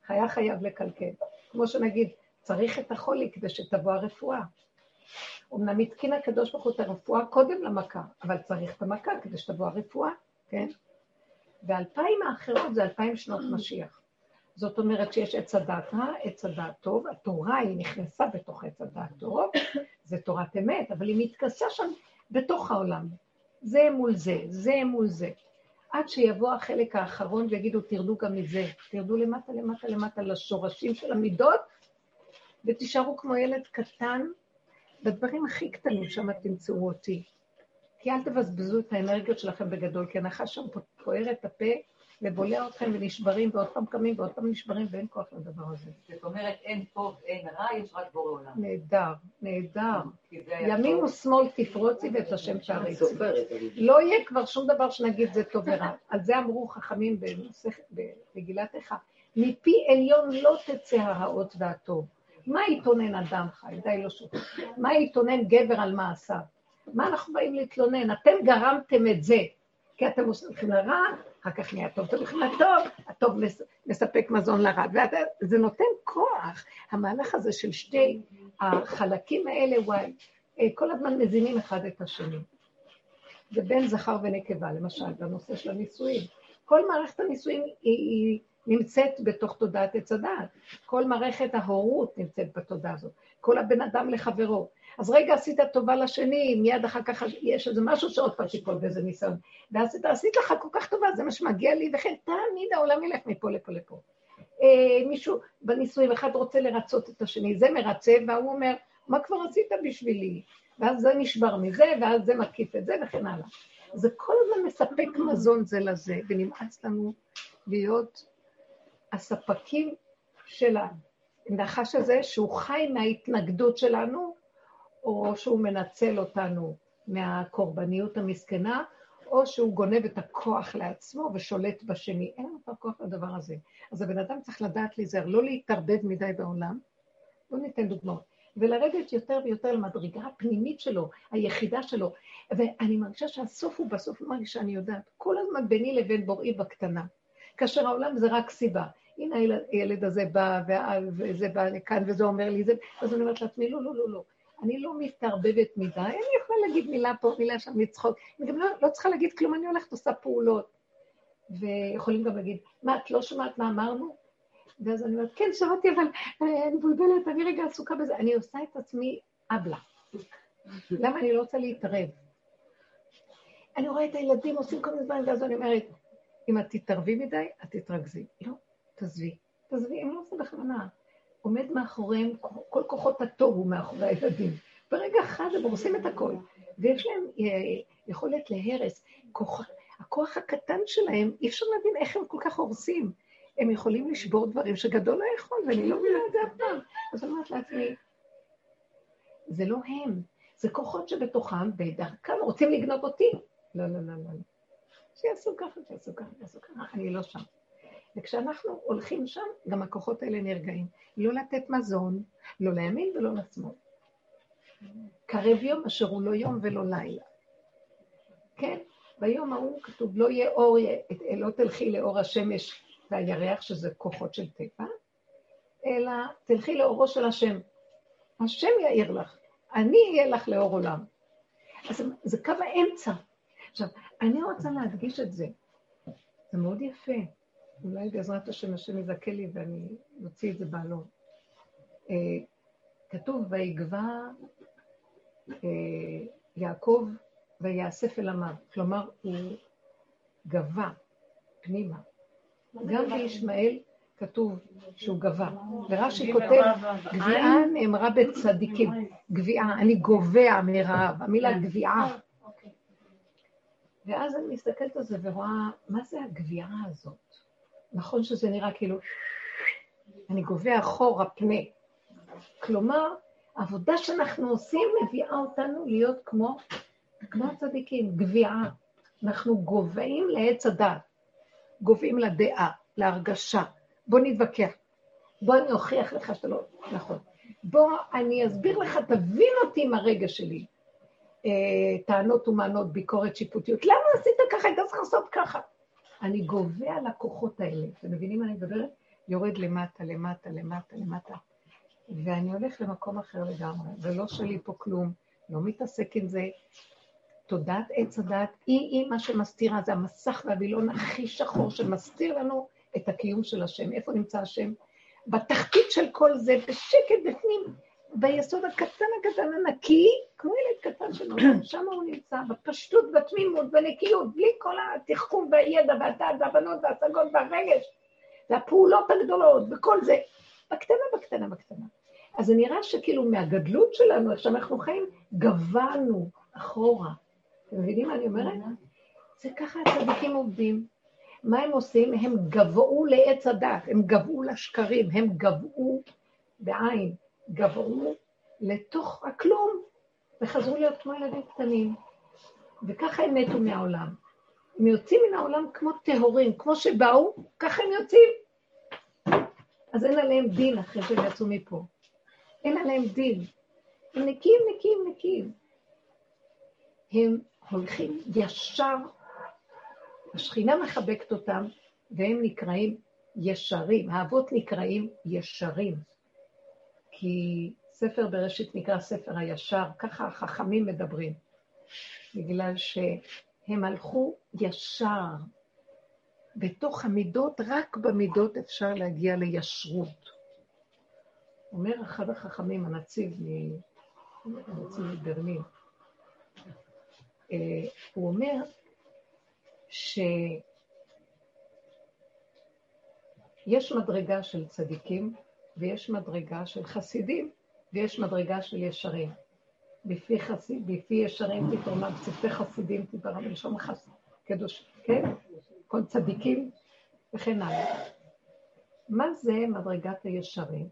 היה חייב לקלקל. כמו שנגיד, צריך את החולי כדי שתבוא הרפואה. אמנם התקין הקדוש ברוך הוא את הרפואה קודם למכה, אבל צריך את המכה כדי שתבוא הרפואה, כן? ואלפיים האחרות זה אלפיים שנות משיח. זאת אומרת שיש עץ הדעת רע, עץ הדעת טוב, התורה היא נכנסה בתוך עץ הדעת טוב, זה תורת אמת, אבל היא מתכסה שם בתוך העולם. זה מול זה, זה מול זה. עד שיבוא החלק האחרון ויגידו, תרדו גם מזה, תרדו למטה, למטה, למטה, לשורשים של המידות, ותישארו כמו ילד קטן, בדברים הכי קטנים שם תמצאו אותי. כי אל תבזבזו את האנרגיות שלכם בגדול, כי הנחש שם פוער את הפה ובולע אתכם ונשברים, ועוד פעם קמים ועוד פעם נשברים, ואין כוח לדבר הזה. זאת אומרת, אין טוב, אין רע, יש רק בורא עולם. נהדר, נהדר. ימין. ושמאל תפרוצי ואת השם תעריצי. לא יהיה כבר שום דבר שנגיד זה טוב ורע. על זה אמרו חכמים במגילת איכה. מפי עליון לא תצא הרעות והטוב. מה יתונן אדם חי? די לא שותף. מה יתונן גבר על מעשיו? מה אנחנו באים להתלונן? אתם גרמתם את זה, כי אתם הולכים לרע, אחר כך נהיה טוב, אתם הולכים לטוב, הטוב מס- מספק מזון לרע. וזה נותן כוח, המהלך הזה של שתי החלקים האלה, וואי, אה, כל הזמן מזינים אחד את השני. זה בין זכר ונקבה, למשל, בנושא של הנישואים. כל מערכת הנישואים היא, היא נמצאת בתוך תודעת עץ הדעת. כל מערכת ההורות נמצאת בתודעה הזאת. כל הבן אדם לחברו. אז רגע עשית טובה לשני, מיד אחר כך יש איזה משהו שעוד פעם תיפול באיזה ניסיון. ואז אתה עשית לך כל כך טובה, זה מה שמגיע לי, וכן תמיד העולם ילך מפה לפה לפה. אה, מישהו בנישואים, אחד רוצה לרצות את השני, זה מרצה, והוא אומר, מה כבר עשית בשבילי? ואז זה נשבר מזה, ואז זה מקיף את זה, וכן הלאה. זה כל הזמן מספק מזון זה לזה, ונמאס לנו להיות הספקים של הנחש הזה, שהוא חי מההתנגדות שלנו, או שהוא מנצל אותנו מהקורבניות המסכנה, או שהוא גונב את הכוח לעצמו ושולט בשני. אין כבר כוח לדבר הזה. אז הבן אדם צריך לדעת להיזהר, לא להתערבב מדי בעולם. לא ניתן דוגמאות. ולרדת יותר ויותר למדרגה הפנימית שלו, היחידה שלו. ואני מרגישה שהסוף הוא בסוף, מרגישה, אני יודעת, כל הזמן ביני לבין בוראי בקטנה. כאשר העולם זה רק סיבה. הנה הילד, הזה בא, וזה בא לכאן, וזה אומר לי זה, אז אני אומרת לעצמי, לא, לא, לא, לא. אני לא מתערבבת מדי, אני יכולה להגיד מילה פה, מילה שם, לצחוק. אני גם לא, לא צריכה להגיד כלום, אני הולכת עושה פעולות. ויכולים גם להגיד, מה, את לא שומעת מה אמרנו? ואז אני אומרת, כן, שמעתי, אבל אה, אני מבולבלת, אני רגע עסוקה בזה. אני עושה את עצמי אבלה. למה אני לא רוצה להתערב? אני רואה את הילדים עושים כל מיני דברים, ואז אני אומרת, אם את תתערבי מדי, את תתרכזי. לא, תעזבי. תעזבי, הם לא עושים בכוונה. עומד מאחוריהם, כל כוחות הטוב הוא מאחורי הילדים. ברגע אחד הם הורסים את הכל. ויש להם אה, יכולת להרס. כוח, הכוח הקטן שלהם, אי אפשר להבין איך הם כל כך הורסים. הם יכולים לשבור דברים שגדול לא יכול, ואני לא מבינה את זה אף פעם. אז אני אומרת לעצמי, זה לא הם, זה כוחות שבתוכם, בדרכם רוצים לגנוב אותי. לא, לא, לא, לא. שיעשו ככה, שיעשו ככה, שיעשו ככה, אני לא שם. וכשאנחנו הולכים שם, גם הכוחות האלה נרגעים. לא לתת מזון, לא לימין ולא לשמאל. קרב יום אשר הוא לא יום ולא לילה. כן? ביום ההוא כתוב, לא יהיה אור, לא תלכי לאור השמש והירח, שזה כוחות של טבע, אלא תלכי לאורו של השם. השם יאיר לך, אני אהיה לך לאור עולם. אז זה קו האמצע. עכשיו, אני רוצה להדגיש את זה. זה מאוד יפה. אולי בעזרת השם השם יזכה לי ואני אוציא את זה בעלון. אה, כתוב, ויגבע אה, יעקב ויאסף אל עמיו. כלומר, הוא גבה פנימה. גם בישמעאל כתוב שהוא גבה. ורש"י כותב, גביעה נאמרה בצדיקים. גביעה, אני גובע מרעב. המילה גביעה. ואז אני מסתכלת על זה ורואה, מה זה הגביעה הזאת? נכון שזה נראה כאילו, אני גובע אחורה פנה. כלומר, העבודה שאנחנו עושים מביאה אותנו להיות כמו, כמו הצדיקים, גביעה. אנחנו גובעים לעץ הדעת, גובעים לדעה, להרגשה. בוא נתווכח. בוא אני אוכיח לך שאתה לא... נכון. בוא אני אסביר לך, תבין אותי עם הרגע שלי. אה, טענות ומענות, ביקורת, שיפוטיות. למה עשית ככה? היית צריך לעשות ככה. אני גובה על הכוחות האלה. אתם מבינים מה אני מדברת? יורד למטה, למטה, למטה, למטה. ואני הולך למקום אחר לגמרי, ולא שלי פה כלום, לא מתעסק עם זה. תודעת עץ הדעת היא-היא מה שמסתירה, זה המסך והווילון הכי שחור שמסתיר לנו את הקיום של השם. איפה נמצא השם? בתחתית של כל זה, בשקט בפנים, ביסוד הקטן הקטן הנקי, כמו ילד קטן שנולד, שם הוא נמצא, בפשטות, בתמימות, בנקיות, בלי כל התחכום והידע והדעת והבנות וההשגות והרגש, והפעולות הגדולות וכל זה, בקטנה, בקטנה, בקטנה. אז זה נראה שכאילו מהגדלות שלנו, איך שאנחנו חיים, גבלנו אחורה. אתם מבינים מה אני אומרת? זה ככה הצדיקים עובדים. מה הם עושים? הם גבעו לעץ הדת, הם גבעו לשקרים, הם גבעו בעין, גבעו לתוך הכלום, וחזרו להיות כמו ילדים קטנים. וככה הם מתו מהעולם. הם יוצאים מן העולם כמו טהורים, כמו שבאו, ככה הם יוצאים. אז אין עליהם דין אחרי שהם יצאו מפה. אין עליהם דין. הם נקיים, נקיים, נקיים. הם הולכים ישר, השכינה מחבקת אותם, והם נקראים ישרים. האבות נקראים ישרים. כי ספר בראשית נקרא ספר הישר, ככה החכמים מדברים. בגלל שהם הלכו ישר. בתוך המידות, רק במידות אפשר להגיע לישרות. אומר אחד החכמים, הנציב, הנציב מברלין, אה, הוא אומר שיש מדרגה של צדיקים ויש מדרגה של חסידים ויש מדרגה של ישרים. בפי, חסיד, בפי ישרים תתרומם, צוותי חסידים תתרומם, בלשון חסיד, קדוש, כן? כל צדיקים וכן הלאה. מה זה מדרגת הישרים?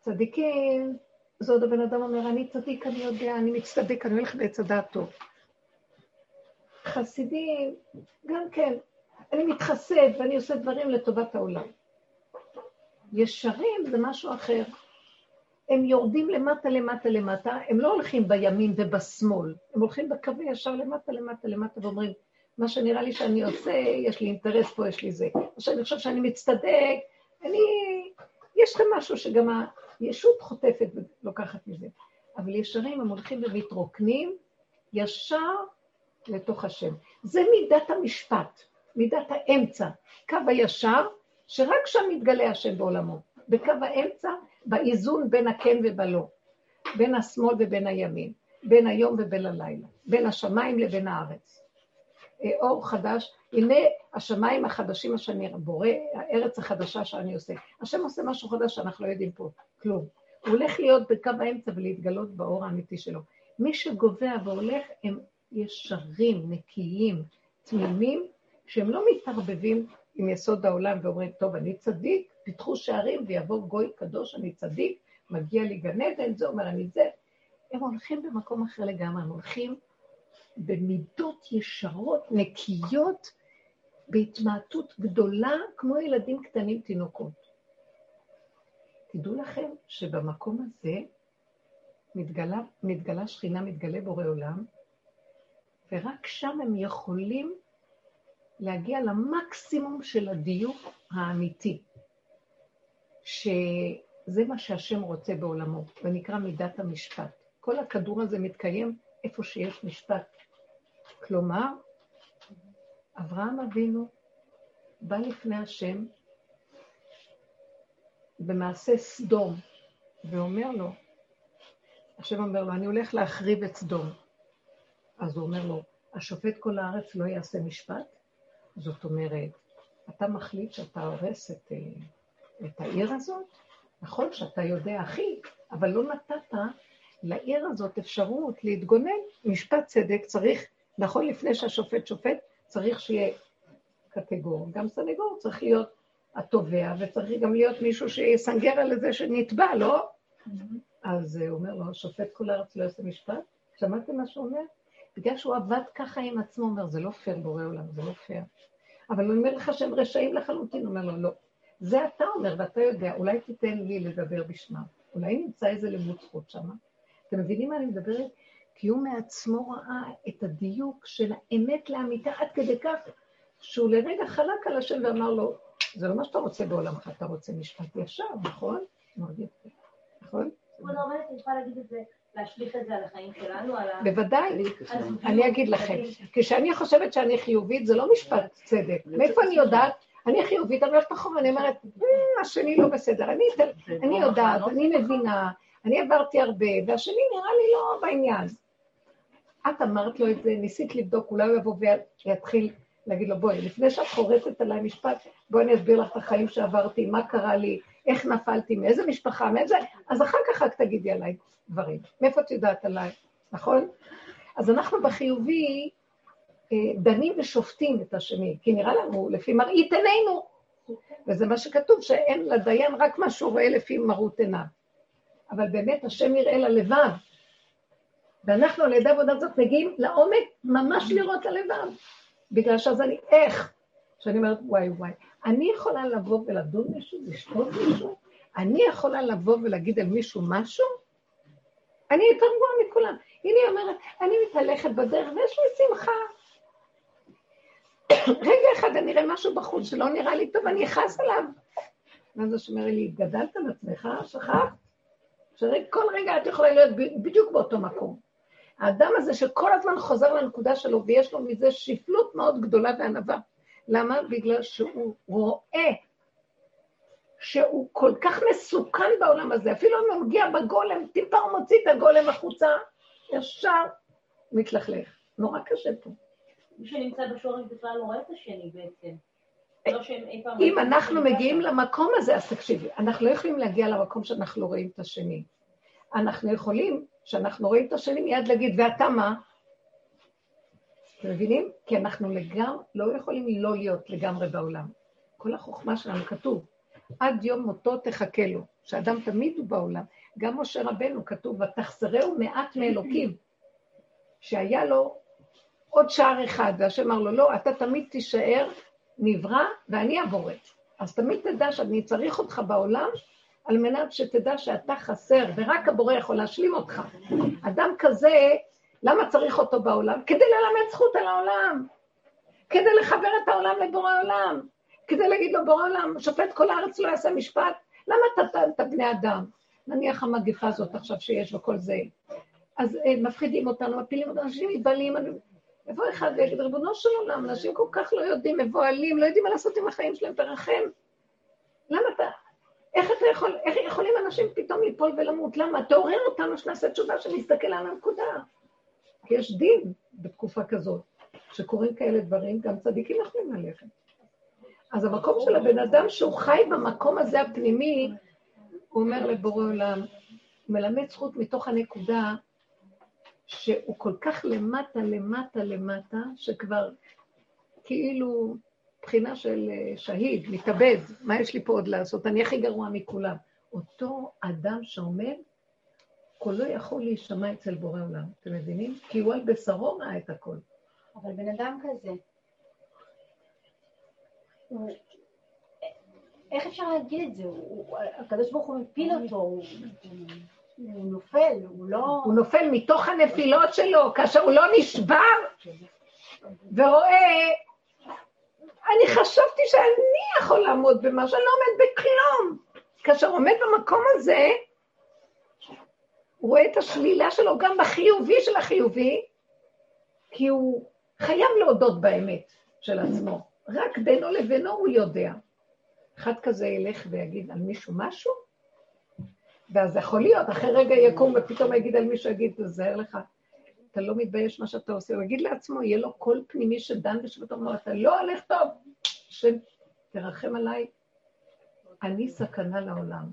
צדיקים, זה עוד הבן אדם אומר, אני צדיק, אני יודע, אני מצטדק, אני הולך בעץ הדעת טוב. חסידים, גם כן, אני מתחסד ואני עושה דברים לטובת העולם. ישרים זה משהו אחר. הם יורדים למטה, למטה, למטה, הם לא הולכים בימין ובשמאל, הם הולכים בקו ישר למטה, למטה, למטה, ואומרים, מה שנראה לי שאני עושה, יש לי אינטרס פה, יש לי זה. או שאני חושב שאני מצטדק, אני... יש לכם משהו שגם הישות חוטפת ולוקחת מזה. אבל ישרים הם הולכים ומתרוקנים ישר לתוך השם. זה מידת המשפט, מידת האמצע, קו הישר, שרק שם מתגלה השם בעולמו. בקו האמצע, באיזון בין הכן ובלא, בין השמאל ובין הימין, בין היום ובין הלילה, בין השמיים לבין הארץ. אה, אור חדש, הנה השמיים החדשים שאני בורא, הארץ החדשה שאני עושה. השם עושה משהו חדש שאנחנו לא יודעים פה, כלום. הוא הולך להיות בקו האמצע ולהתגלות באור האמיתי שלו. מי שגובע והולך הם ישרים, נקיים, תמימים, שהם לא מתערבבים עם יסוד העולם ואומרים, טוב, אני צדיק, פיתחו שערים ויבוא גוי קדוש, אני צדיק, מגיע לי גן עדן, זה אומר אני זה. הם הולכים במקום אחר לגמרי, הם הולכים במידות ישרות, נקיות, בהתמעטות גדולה, כמו ילדים קטנים תינוקות. תדעו לכם שבמקום הזה מתגלה, מתגלה שכינה, מתגלה בורא עולם, ורק שם הם יכולים להגיע למקסימום של הדיוק האמיתי, שזה מה שהשם רוצה בעולמו, ונקרא מידת המשפט. כל הכדור הזה מתקיים איפה שיש משפט. כלומר, אברהם אבינו בא לפני השם במעשה סדום, ואומר לו, השם אומר לו, אני הולך להחריב את סדום. אז הוא אומר לו, השופט כל הארץ לא יעשה משפט? זאת אומרת, אתה מחליט שאתה הורס את, אה, את העיר הזאת? נכון שאתה יודע הכי, אבל לא נתת לעיר הזאת אפשרות להתגונן. משפט צדק צריך, נכון לפני שהשופט שופט, צריך שיהיה קטגור. גם סנגור צריך להיות התובע, וצריך גם להיות מישהו שיסנגר על זה שנתבע, לא? אז הוא אומר לו, השופט כל הארץ לא יעשה משפט? שמעתם מה שהוא אומר? בגלל שהוא עבד ככה עם עצמו, הוא אומר, זה לא פייר, בורא עולם, זה לא פייר. אבל הוא אומר לך שהם רשעים לחלוטין, הוא אומר לו, לא. זה אתה אומר, ואתה יודע, אולי תיתן לי לדבר בשמם. אולי נמצא איזה לימוד זכות שם. אתם מבינים מה אני מדברת? כי הוא מעצמו ראה את הדיוק של האמת לאמיתה עד כדי כך שהוא לרגע חלק על השם ואמר לו, זה לא מה שאתה רוצה בעולמך, אתה רוצה משפט ישר, נכון? נכון? כבוד הרבנית, אני יכולה להגיד את זה, להשליך את זה על החיים שלנו, על ה... בוודאי, אני אגיד לכם, כשאני חושבת שאני חיובית, זה לא משפט צדק. מאיפה אני יודעת? אני חיובית, אני הולכת אחורה, אני אומרת, השני לא בסדר. אני, אני יודעת, אני מבינה, אני עברתי הרבה, והשני נראה לי לא בעניין. את אמרת לו את זה, ניסית לבדוק, אולי הוא יבוא ויתחיל להגיד לו, בואי, לפני שאת חורצת עליי משפט, בואי אני אסביר לך את החיים שעברתי, מה קרה לי, איך נפלתי, מאיזה משפחה, מאיזה... אז אחר כך רק תגידי עליי דברים. מאיפה את יודעת עליי, נכון? אז אנחנו בחיובי אה, דנים ושופטים את השני, כי נראה לנו לפי מראית עינינו, וזה מה שכתוב, שאין לדיין רק מה שהוא רואה לפי מרות עיניו. אבל באמת השם יראה ללבב, ואנחנו על ידי עבודה זאת מגיעים לעומק ממש לראות ללבב. בגלל שאז אני, איך? שאני אומרת, וואי וואי, אני יכולה לבוא ולדון מישהו, לשפוט מישהו? אני יכולה לבוא ולהגיד על מישהו משהו? אני יותר גבוהה מכולם. הנה היא אומרת, אני מתהלכת בדרך ויש לי שמחה. רגע אחד אני אראה משהו בחוץ שלא נראה לי טוב, אני אכעס עליו. ואז השם אומר לי, גדלת על עצמך, שכחת? שכל רגע את יכולה להיות בדיוק באותו מקום. האדם הזה שכל הזמן חוזר לנקודה שלו ויש לו מזה שפלות מאוד גדולה וענווה. למה? בגלל שהוא רואה שהוא כל כך מסוכן בעולם הזה, אפילו אם הוא מגיע בגולם, טיפה הוא מוציא את הגולם החוצה, ישר מתלכלך. נורא קשה פה. מי שנמצא בשורש בכלל לא רואה את השני בעצם. לא אם אנחנו מגיעים למקום הזה, אז תקשיבי, אנחנו לא יכולים להגיע למקום שאנחנו לא רואים את השני. אנחנו יכולים, כשאנחנו רואים את השני, מיד להגיד, ואתה מה? אתם מבינים? כי אנחנו לגמרי, לא יכולים לא להיות לגמרי בעולם. כל החוכמה שלנו כתוב, עד יום מותו תחכה לו, שאדם תמיד הוא בעולם. גם משה רבנו כתוב, ותחזרהו מעט מאלוקים, שהיה לו עוד שער אחד, והשם אמר לו, לא, אתה תמיד תישאר נברא ואני הבורא. אז תמיד תדע שאני צריך אותך בעולם, על מנת שתדע שאתה חסר, ורק הבורא יכול להשלים אותך. אדם כזה, למה צריך אותו בעולם? כדי ללמד זכות על העולם, כדי לחבר את העולם לבורא עולם, כדי להגיד לו, בורא עולם, שופט כל הארץ לא יעשה משפט, למה אתה אתה בני אדם? נניח המגיפה הזאת עכשיו שיש וכל זה. אז אה, מפחידים אותנו, מפילים אותנו, אנשים מתבלים, יבוא אחד ויגיד, ריבונו של עולם, אנשים כל כך לא יודעים, מבוהלים, לא יודעים מה לעשות עם החיים שלהם, תרחם. למה אתה, איך אתה יכול, איך יכולים אנשים פתאום ליפול ולמות? למה? תעורר אותנו שנעשה תשובה שנסתכל על הנקודה. כי יש דין בתקופה כזאת, שקורים כאלה דברים, גם צדיקים יכולים ללכת. אז המקום של הבן אדם שהוא חי במקום הזה הפנימי, הוא אומר לבורא עולם, מלמד זכות מתוך הנקודה שהוא כל כך למטה, למטה, למטה, שכבר כאילו בחינה של אה, שהיד, מתאבד, מה יש לי פה עוד לעשות? אני הכי גרוע מכולם. אותו אדם שעומד, קולו יכול להישמע אצל בורא עולם, אתם מבינים? כי הוא על בשרו ראה את הכל. אבל בן אדם כזה, הוא... איך אפשר להגיד את זה? הקדוש ברוך הוא מפיל אותו, הוא, הוא נופל, הוא לא... הוא נופל מתוך הנפילות שלו, כאשר הוא לא נשבר ורואה אני חשבתי שאני יכול לעמוד במה, שאני לא עומד בכלום. כאשר עומד במקום הזה, הוא רואה את השלילה שלו גם בחיובי של החיובי, כי הוא חייב להודות באמת של עצמו. רק בינו לבינו הוא יודע. אחד כזה ילך ויגיד על מישהו משהו, ואז יכול להיות, אחרי רגע יקום ופתאום יגיד על מישהו, יגיד, תזהר לך, אתה לא מתבייש מה שאתה עושה, הוא יגיד לעצמו, יהיה לו קול פנימי שדן בשבתו, אומר, אתה לא הולך טוב, השם, תרחם עליי, אני סכנה לעולם.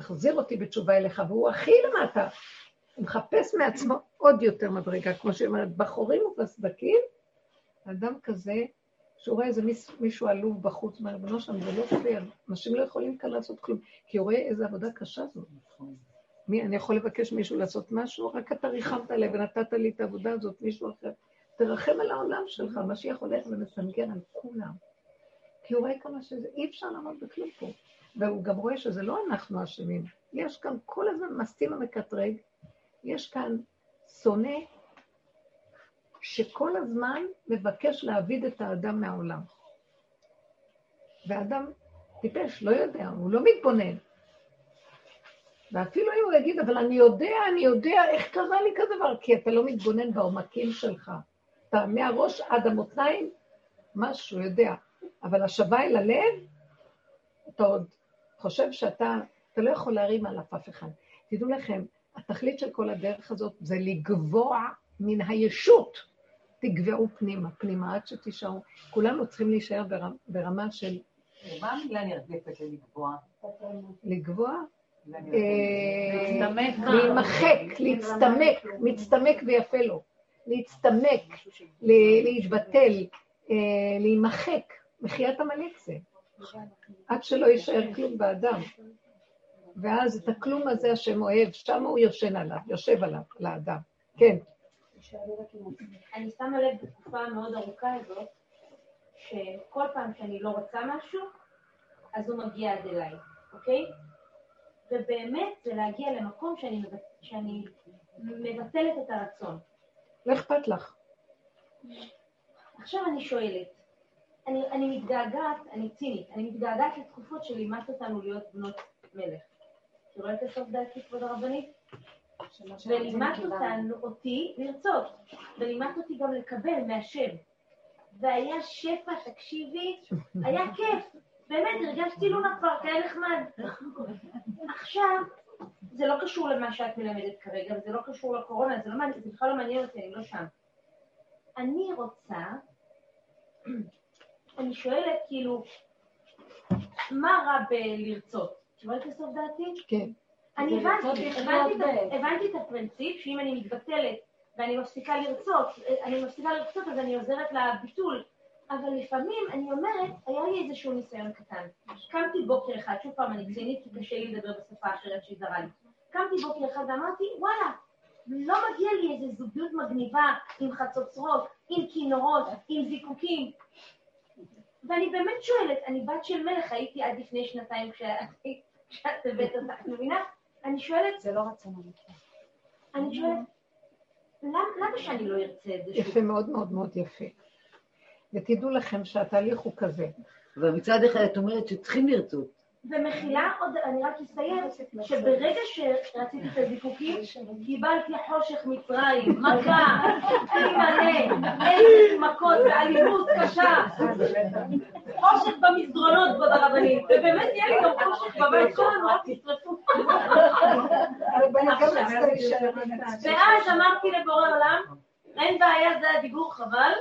תחזיר אותי בתשובה אליך, והוא הכי למטה. הוא מחפש מעצמו עוד יותר מדרגה, כמו שהיא אומרת, בחורים ובסדקים, אדם כזה, שהוא רואה איזה מישהו עלוב בחוץ, אומר, בנו שם, זה לא פייר, אנשים לא יכולים כאן לעשות כלום, כי הוא רואה איזה עבודה קשה זאת. מי, אני יכול לבקש מישהו לעשות משהו? רק אתה ריחמת עליי ונתת לי את העבודה הזאת, מישהו אחר. תרחם על העולם שלך, מה שיכול הולך ומסנגר על כולם. כי הוא רואה כמה שזה, אי אפשר לעמוד בכלום פה. והוא גם רואה שזה לא אנחנו אשמים. יש כאן כל הזמן מסטים המקטרג, יש כאן שונא שכל הזמן מבקש להעביד את האדם מהעולם. והאדם טיפש, לא יודע, הוא לא מתבונן. ואפילו אם הוא יגיד, אבל אני יודע, אני יודע איך קרה לי כזה דבר, כי אתה לא מתבונן בעומקים שלך. אתה מהראש עד המותניים, משהו יודע. אבל השווה אל הלב, אתה עוד חושב שאתה, אתה לא יכול להרים עליו אף אחד. תדעו לכם, התכלית של כל הדרך הזאת זה לגבוה מן הישות. תגבעו פנימה, פנימה, עד שתישארו. כולנו צריכים להישאר ברמה, ברמה של... מה המילה נרדפת ללקבוע? לגבוע, מה? להימחק, להצטמק, מצטמק ויפה לו. להצטמק, להתבטל, אה, להימחק. מחיית עמלק זה. עד שלא יישאר כלום באדם. ואז את הכלום הזה השם אוהב, שם הוא יושן עליו, יושב עליו, על האדם. כן, אני שמה לב בתקופה המאוד ארוכה הזאת, שכל פעם שאני לא רוצה משהו, אז הוא מגיע עד אליי, אוקיי? ובאמת זה להגיע למקום שאני. שאני מבטלת את הרצון. לא אכפת לך. עכשיו אני שואלת, אני, אני מתגעגעת, אני צינית, אני מתגעגעת לתקופות שלימדת אותנו להיות בנות מלך. קוראת לסוף דעתי, כבוד הרבנית? ולימדת אותנו, אותי לרצות, ולימדת אותי גם לקבל מהשם. והיה שפע, תקשיבי, היה כיף. באמת, הרגשתי לונה פארק, היה נחמד. עכשיו, זה לא קשור למה שאת מלמדת כרגע, וזה לא קשור לקורונה, זה, לא זה בכלל לא מעניין אותי, אני לא שם. אני רוצה, אני שואלת, כאילו, מה רע בלרצות? שואלת לסוף דעתי? כן. אני. הבנתי את הפרינציפ שאם אני מתבטלת ואני מפסיקה לרצות, אני מפסיקה לרצות אז אני עוזרת לביטול, אבל לפעמים אני אומרת, היה לי איזשהו ניסיון קטן. קמתי בוקר אחד, שוב פעם אני צינית כי קשה לי לדבר בשפה אחרת שהיא זרה לי. קמתי בוקר אחד ואמרתי, וואלה, לא מגיע לי איזו זוגיות מגניבה עם חצוצרות, עם כינורות, עם זיקוקים. ואני באמת שואלת, אני בת של מלך, הייתי עד לפני שנתיים כשאת הבאת אותה, את מבינה? אני שואלת, זה לא רצון אמיתי. אני שואלת, למה למה שאני לא ארצה את זה? יפה מאוד מאוד מאוד יפה. ותדעו לכם שהתהליך הוא כזה. אבל מצד אחד את אומרת שצריכים לרצות. ומכילה עוד, אני רק אסיים, שברגע שרציתי את הזיקוקים, קיבלתי חושך מצרים, מכה, אני מלא, איזה מכות ואלימות קשה, חושך במסדרונות, כבוד הרבנית, ובאמת יהיה לי גם חושך בבית שלנו, רק תשרפו. ואז אמרתי לבורא עולם, אין בעיה, זה הדיבור, חבל,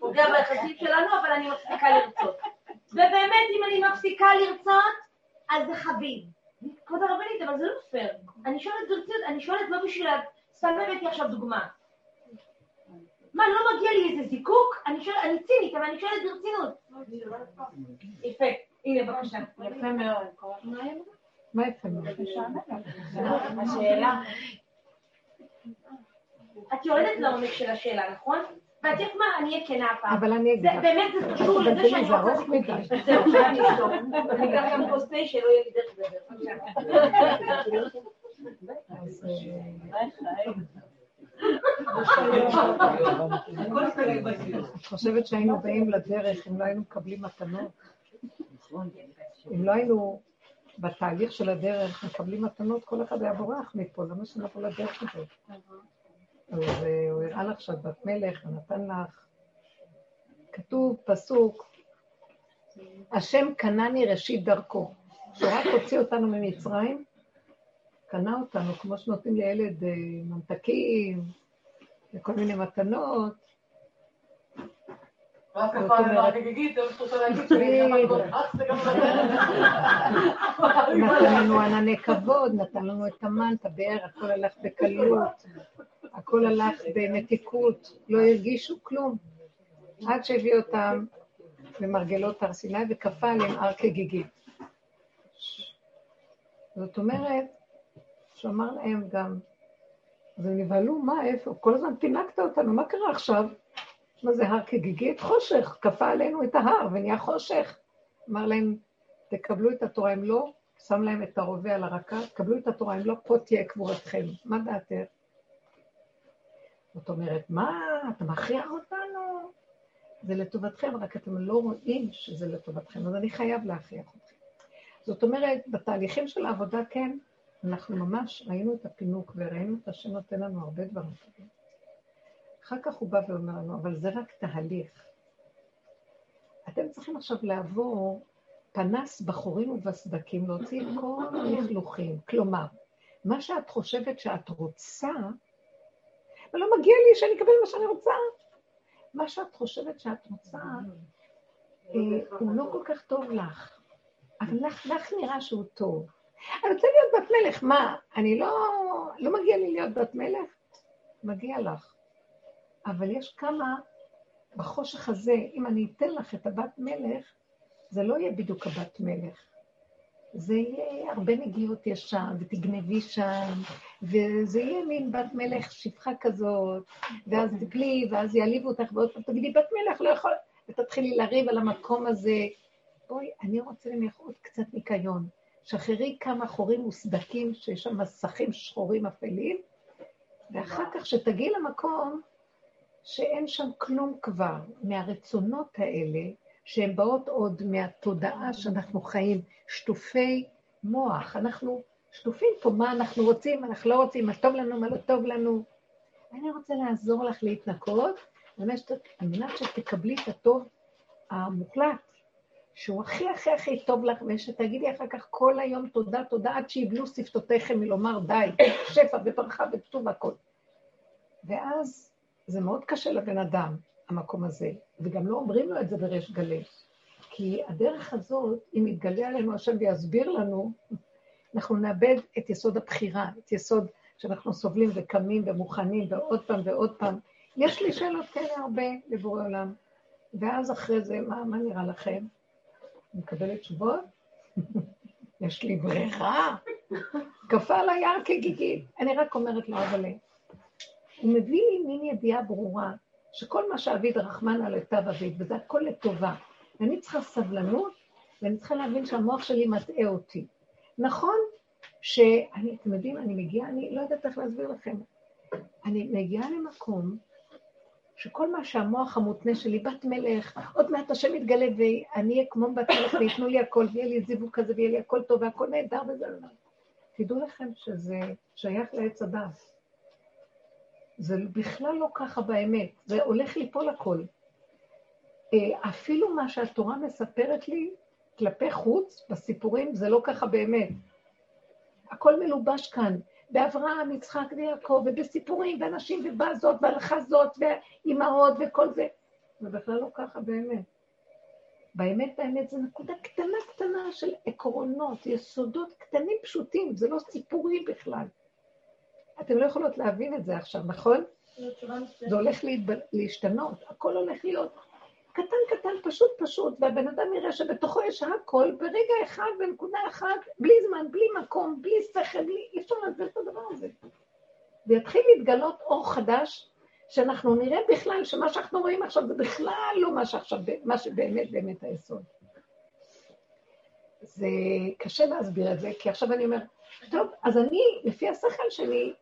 פוגע ביחסים שלנו, אבל אני מפסיקה לרצות. ובאמת, אם אני מפסיקה לרצות, אז זה חביב. כבוד הרבנית, אבל זה לא פייר. אני שואלת ברצינות, אני שואלת לא בשביל... סתם הבאתי עכשיו דוגמה. מה, לא מגיע לי איזה זיקוק? אני שואלת, אני צינית, אבל אני שואלת ברצינות. יפה, הנה בבקשה. יפה מאוד. מה יפה מאוד? השאלה, את יורדת לעומק של השאלה, נכון? ואת יודעת מה, אני אהיה כנה הפעם. אבל אני אגיד לך, באמת, זה קשור לזה שאני רוצה... מדי. זהו, שאני אשתוק. אני אקח גם כוס תה שלא יהיה לי דרך לדבר. את חושבת שהיינו באים לדרך אם לא היינו מקבלים מתנות? אם לא היינו בתהליך של הדרך מקבלים מתנות, כל אחד היה בורח מפה, למה שנבוא לדרך הזאת? אז אה, הוא הראה לך שאת בת מלך ונתן לך. כתוב, פסוק, השם קנני ראשית דרכו. כשהוא רק הוציא אותנו ממצרים, קנה אותנו, כמו שנותנים לילד אה, ממתקים וכל מיני מתנות. זה מה שאת להגיד, גם לא נתן לנו ענני כבוד, נתן לנו את המן, את הבאר, הכל הלך בקלות, הכל הלך במתיקות, לא הרגישו כלום. עד שהביא אותם למרגלות הר סיני וכפה עליהם הר כגיגית. זאת אומרת, שהוא אמר להם גם, אז הם נבהלו, מה, איפה? כל הזמן פינקת אותנו, מה קרה עכשיו? מה זה הר כגיגית? חושך, כפה עלינו את ההר ונהיה חושך. אמר להם, תקבלו את התורה, אם לא, שם להם את הרובה על הרקה, תקבלו את התורה, אם לא, פה תהיה קבורתכם. מה דעתך? זאת אומרת, מה, אתה מכריח אותנו? זה לטובתכם, רק אתם לא רואים שזה לטובתכם, אז אני חייב להכריח אתכם. זאת אומרת, בתהליכים של העבודה, כן, אנחנו ממש ראינו את הפינוק וראינו את השם נותן לנו הרבה דברים טובים. אחר כך הוא בא ואומר לנו, אבל זה רק תהליך. אתם צריכים עכשיו לעבור פנס בחורים ובסדקים, להוציא את כל הלכלוכים. כלומר, מה שאת חושבת שאת רוצה, ולא מגיע לי שאני אקבל מה שאני רוצה. מה שאת חושבת שאת רוצה, אה, הוא לא כל כך טוב לך, אבל לך, לך נראה שהוא טוב. אני רוצה להיות בת מלך, מה? אני לא... לא מגיע לי להיות בת מלך? מגיע לך. אבל יש כמה, בחושך הזה, אם אני אתן לך את הבת מלך, זה לא יהיה בדיוק הבת מלך. זה יהיה הרבה נגיעות יש שם, ותגנבי שם, וזה יהיה מין בת מלך שפחה כזאת, ואז תפלי, ואז יעליבו אותך, ועוד פעם תגידי, בת מלך לא יכול, ותתחילי לריב על המקום הזה. בואי, אני רוצה ממך עוד קצת ניקיון. שחררי כמה חורים מוסדקים, שיש שם מסכים שחורים אפלים, ואחר כך שתגיעי למקום שאין שם כלום כבר מהרצונות האלה, שהן באות עוד מהתודעה שאנחנו חיים, שטופי מוח. אנחנו שטופים פה מה אנחנו רוצים, מה אנחנו לא רוצים, מה טוב לנו, מה לא טוב לנו. אני רוצה לעזור לך להתנקות, על מנת שתקבלי את הטוב המוחלט, שהוא הכי הכי הכי טוב לך, ושתגידי אחר כך כל היום תודה, תודה, עד שיבלו שפתותיכם מלומר די, שפע וברכה וטוב והכל. ואז זה מאוד קשה לבן אדם, המקום הזה, וגם לא אומרים לו את זה בריש גלי. כי הדרך הזאת, אם יתגלה עלינו השם ויסביר לנו, אנחנו נאבד את יסוד הבחירה, את יסוד שאנחנו סובלים וקמים ומוכנים ועוד פעם ועוד פעם. יש לי שאלות כאלה הרבה לבורא עולם. ואז אחרי זה, מה, מה נראה לכם? אני מקבלת תשובות? יש לי בריכה? קפה על היער כגיגית. אני רק אומרת לו, אבל הוא מביא לי מין ידיעה ברורה שכל מה שאביד רחמן על היטב אביד, וזה הכל לטובה. ואני צריכה סבלנות, ואני צריכה להבין שהמוח שלי מטעה אותי. נכון שאני, אתם יודעים, אני מגיעה, אני לא יודעת איך להסביר לכם. אני מגיעה למקום שכל מה שהמוח המותנה שלי, בת מלך, עוד מעט השם יתגלה ואני אהיה כמו בת מלך וייתנו לי הכל, ויהיה לי זיווג כזה, ויהיה לי הכל טוב והכל נהדר וזה לא. תדעו לכם שזה שייך לעץ הדת. זה בכלל לא ככה באמת, זה הולך ליפול הכל. אה, אפילו מה שהתורה מספרת לי כלפי חוץ, בסיפורים, זה לא ככה באמת. הכל מלובש כאן, באברהם, יצחק ויעקב, ובסיפורים, ואנשים, ובזות, והלחזות, ואימהות, וכל זה. זה בכלל לא ככה באמת. באמת, באמת, זה נקודה קטנה קטנה של עקרונות, יסודות קטנים פשוטים, זה לא סיפורי בכלל. אתם לא יכולות להבין את זה עכשיו, נכון? זה הולך להשתנות, הכל הולך להיות קטן קטן, פשוט פשוט, והבן אדם יראה שבתוכו יש הכל ברגע אחד, בנקודה אחת, בלי זמן, בלי מקום, בלי שכל, בלי... אי אפשר להסביר את הדבר הזה. ויתחיל להתגלות אור חדש, שאנחנו נראה בכלל שמה שאנחנו רואים עכשיו זה בכלל לא מה שעכשיו, מה שבאמת באמת היסוד. זה קשה להסביר את זה, כי עכשיו אני אומר, טוב, אז אני, לפי השכל שלי,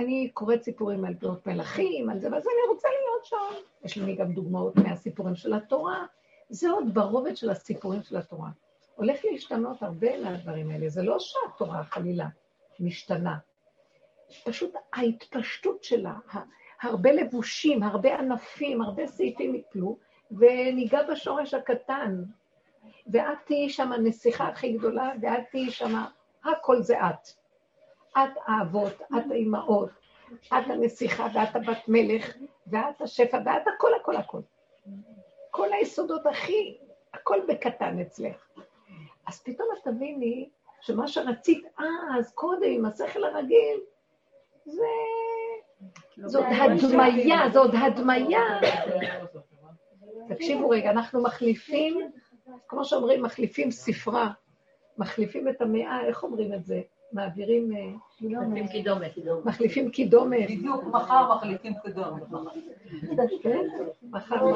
אני קוראת סיפורים על בנות מלכים, על זה, ואז אני רוצה להיות שם. יש לי גם דוגמאות מהסיפורים של התורה. זה עוד ברובד של הסיפורים של התורה. הולך להשתנות הרבה מהדברים האלה. זה לא שהתורה חלילה משתנה. פשוט ההתפשטות שלה, הרבה לבושים, הרבה ענפים, הרבה סעיפים יפלו, וניגע בשורש הקטן. ואת תהיי שם הנסיכה הכי גדולה, ואת תהיי שם, הכל זה את. את האבות, את האימהות, את הנסיכה ואת הבת מלך, ואת השפע, ואת הכל, הכל, הכל. כל היסודות הכי, הכל בקטן אצלך. אז פתאום את תביני שמה שרצית אז, קודם, עם השכל הרגיל, זה... זאת הדמיה, זאת הדמיה. תקשיבו רגע, אנחנו מחליפים, כמו שאומרים, מחליפים ספרה, מחליפים את המאה, איך אומרים את זה? מעבירים... אה, מחליפים קידומת. מחליפים קידומת. בדיוק, מחר מחליפים קידומת. כן, מחר.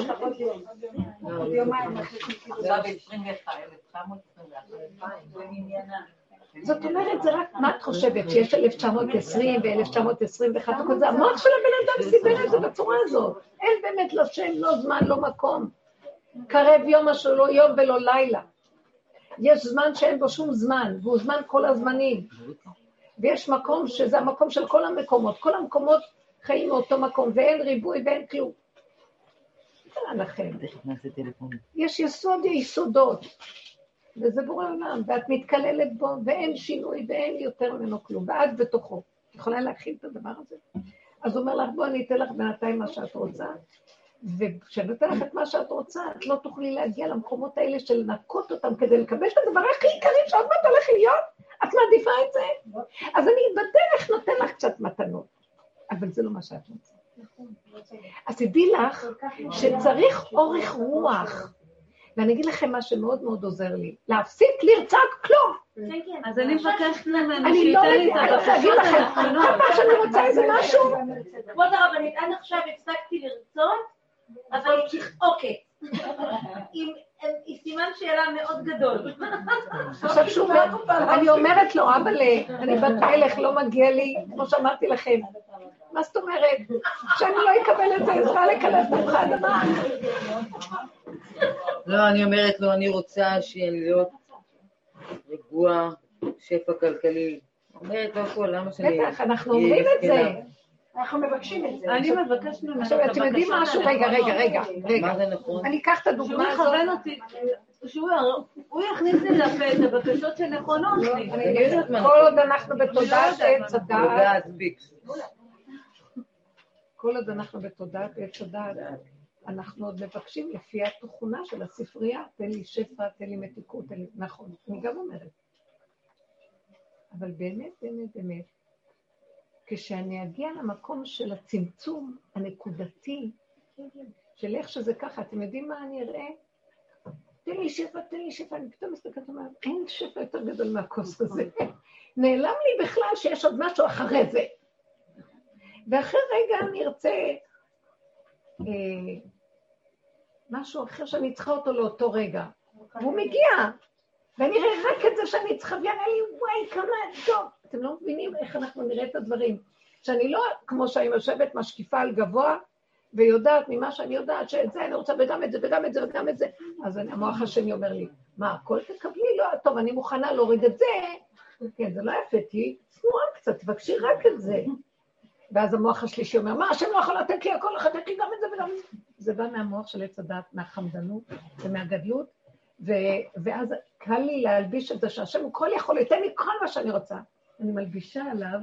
זאת אומרת, זה רק, מה את חושבת, שיש 1920 ו-1921 וכל זה? המוח של הבן אדם סיבר את זה בצורה הזאת. אין באמת לא שם, לא זמן, לא מקום. קרב יום אשר לא יום ולא לילה. יש זמן שאין בו שום זמן, והוא זמן כל הזמנים. ויש מקום שזה המקום של כל המקומות. כל המקומות חיים מאותו מקום, ואין ריבוי ואין כלום. לכם. יש יסוד יסודות. וזה בורא עולם, ואת מתקללת בו, ואין שינוי ואין יותר ממנו כלום, ואת בתוכו. את יכולה להכיל את הדבר הזה? אז הוא אומר לך, בואי אני אתן לך בינתיים מה שאת רוצה, וכשאני נותן לך את מה שאת רוצה, את לא תוכלי להגיע למקומות האלה של לנקות אותם כדי לקבל את הדבר הכי עיקרי שעוד מעט הולך להיות, את מעדיפה את זה? אז אני בדרך נותן לך קצת מתנות, אבל זה לא מה שאת רוצה. אז תדעי לך שצריך אורך רוח. ואני אגיד לכם מה שמאוד מאוד עוזר לי, להפסיק לרצות כלום. אז אני מבקשת ממנו אני לא שייתן לי את רוצה להגיד הבקשות לכם, הנכונות. כל פעם שאני רוצה איזה משהו, כבוד הרבנית, עד עכשיו הפסקתי לרצות, אבל אוקיי. עם סימן שאלה מאוד גדול. עכשיו שהוא אומר, אני אומרת לו, אבא, אני בת מלך, לא מגיע לי, כמו שאמרתי לכם. מה זאת אומרת? שאני לא אקבל את העזרה לקלף ממך אדמה? לא, אני אומרת לו, אני רוצה שיהיה להיות רגוע, שפע כלכלי. אומרת לו הכל, למה שאני... בטח, אנחנו אומרים את זה. אנחנו מבקשים את זה. אני מבקשת ממנו את עכשיו, אתם יודעים משהו? רגע, רגע, רגע, רגע. מה זה נכון? אני אקח את שהוא הדוגמה הזאת. יכוון אותי, שהוא הוא יכניס לי לפה את הבקשות שנכונות לי. אני אגיד לך, כל עוד אנחנו בתודעת עץ הדעת. כל עוד אנחנו בתודעת עץ הדעת, אנחנו עוד מבקשים לפי התכונה של הספרייה, תן לי שפע, תן לי מתיקות, תן לי... נכון, אני גם אומרת. אבל באמת, באמת, באמת, כשאני אגיע למקום של הצמצום הנקודתי, של איך שזה ככה, אתם יודעים מה אני אראה? תן לי שפע, תן לי שפע, אני פתאום מסתכלת ואומרת, אין שפע יותר גדול מהכוס הזה. נעלם לי בכלל שיש עוד משהו אחרי זה. ואחרי רגע אני ארצה אה, משהו אחר שאני צריכה אותו לאותו רגע. והוא מגיע, ואני אראה רק את זה שאני צריכה, ויראה לי, וואי, כמה טוב. אתם לא מבינים איך אנחנו נראה את הדברים. שאני לא, כמו שאני יושבת משקיפה על גבוה, ויודעת ממה שאני יודעת, שאת זה אני רוצה, וגם את זה, וגם את זה, וגם את זה. אז אני- המוח השני אומר לי, מה, הכל תקבלי? לא, טוב, אני מוכנה להוריד את זה. כן, זה לא יפה, תהיי צנועה קצת, תבקשי רק את זה. ואז המוח השלישי אומר, מה, השם לא יכול לתת לי הכל, לתת לי גם את זה וגם את זה. זה בא מהמוח של עץ הדת, מהחמדנות ומהגדלות, ו- ואז קל לי להלביש את זה שהשם הוא כל יכול, ייתן לי כל מה שאני רוצה. אני מלבישה עליו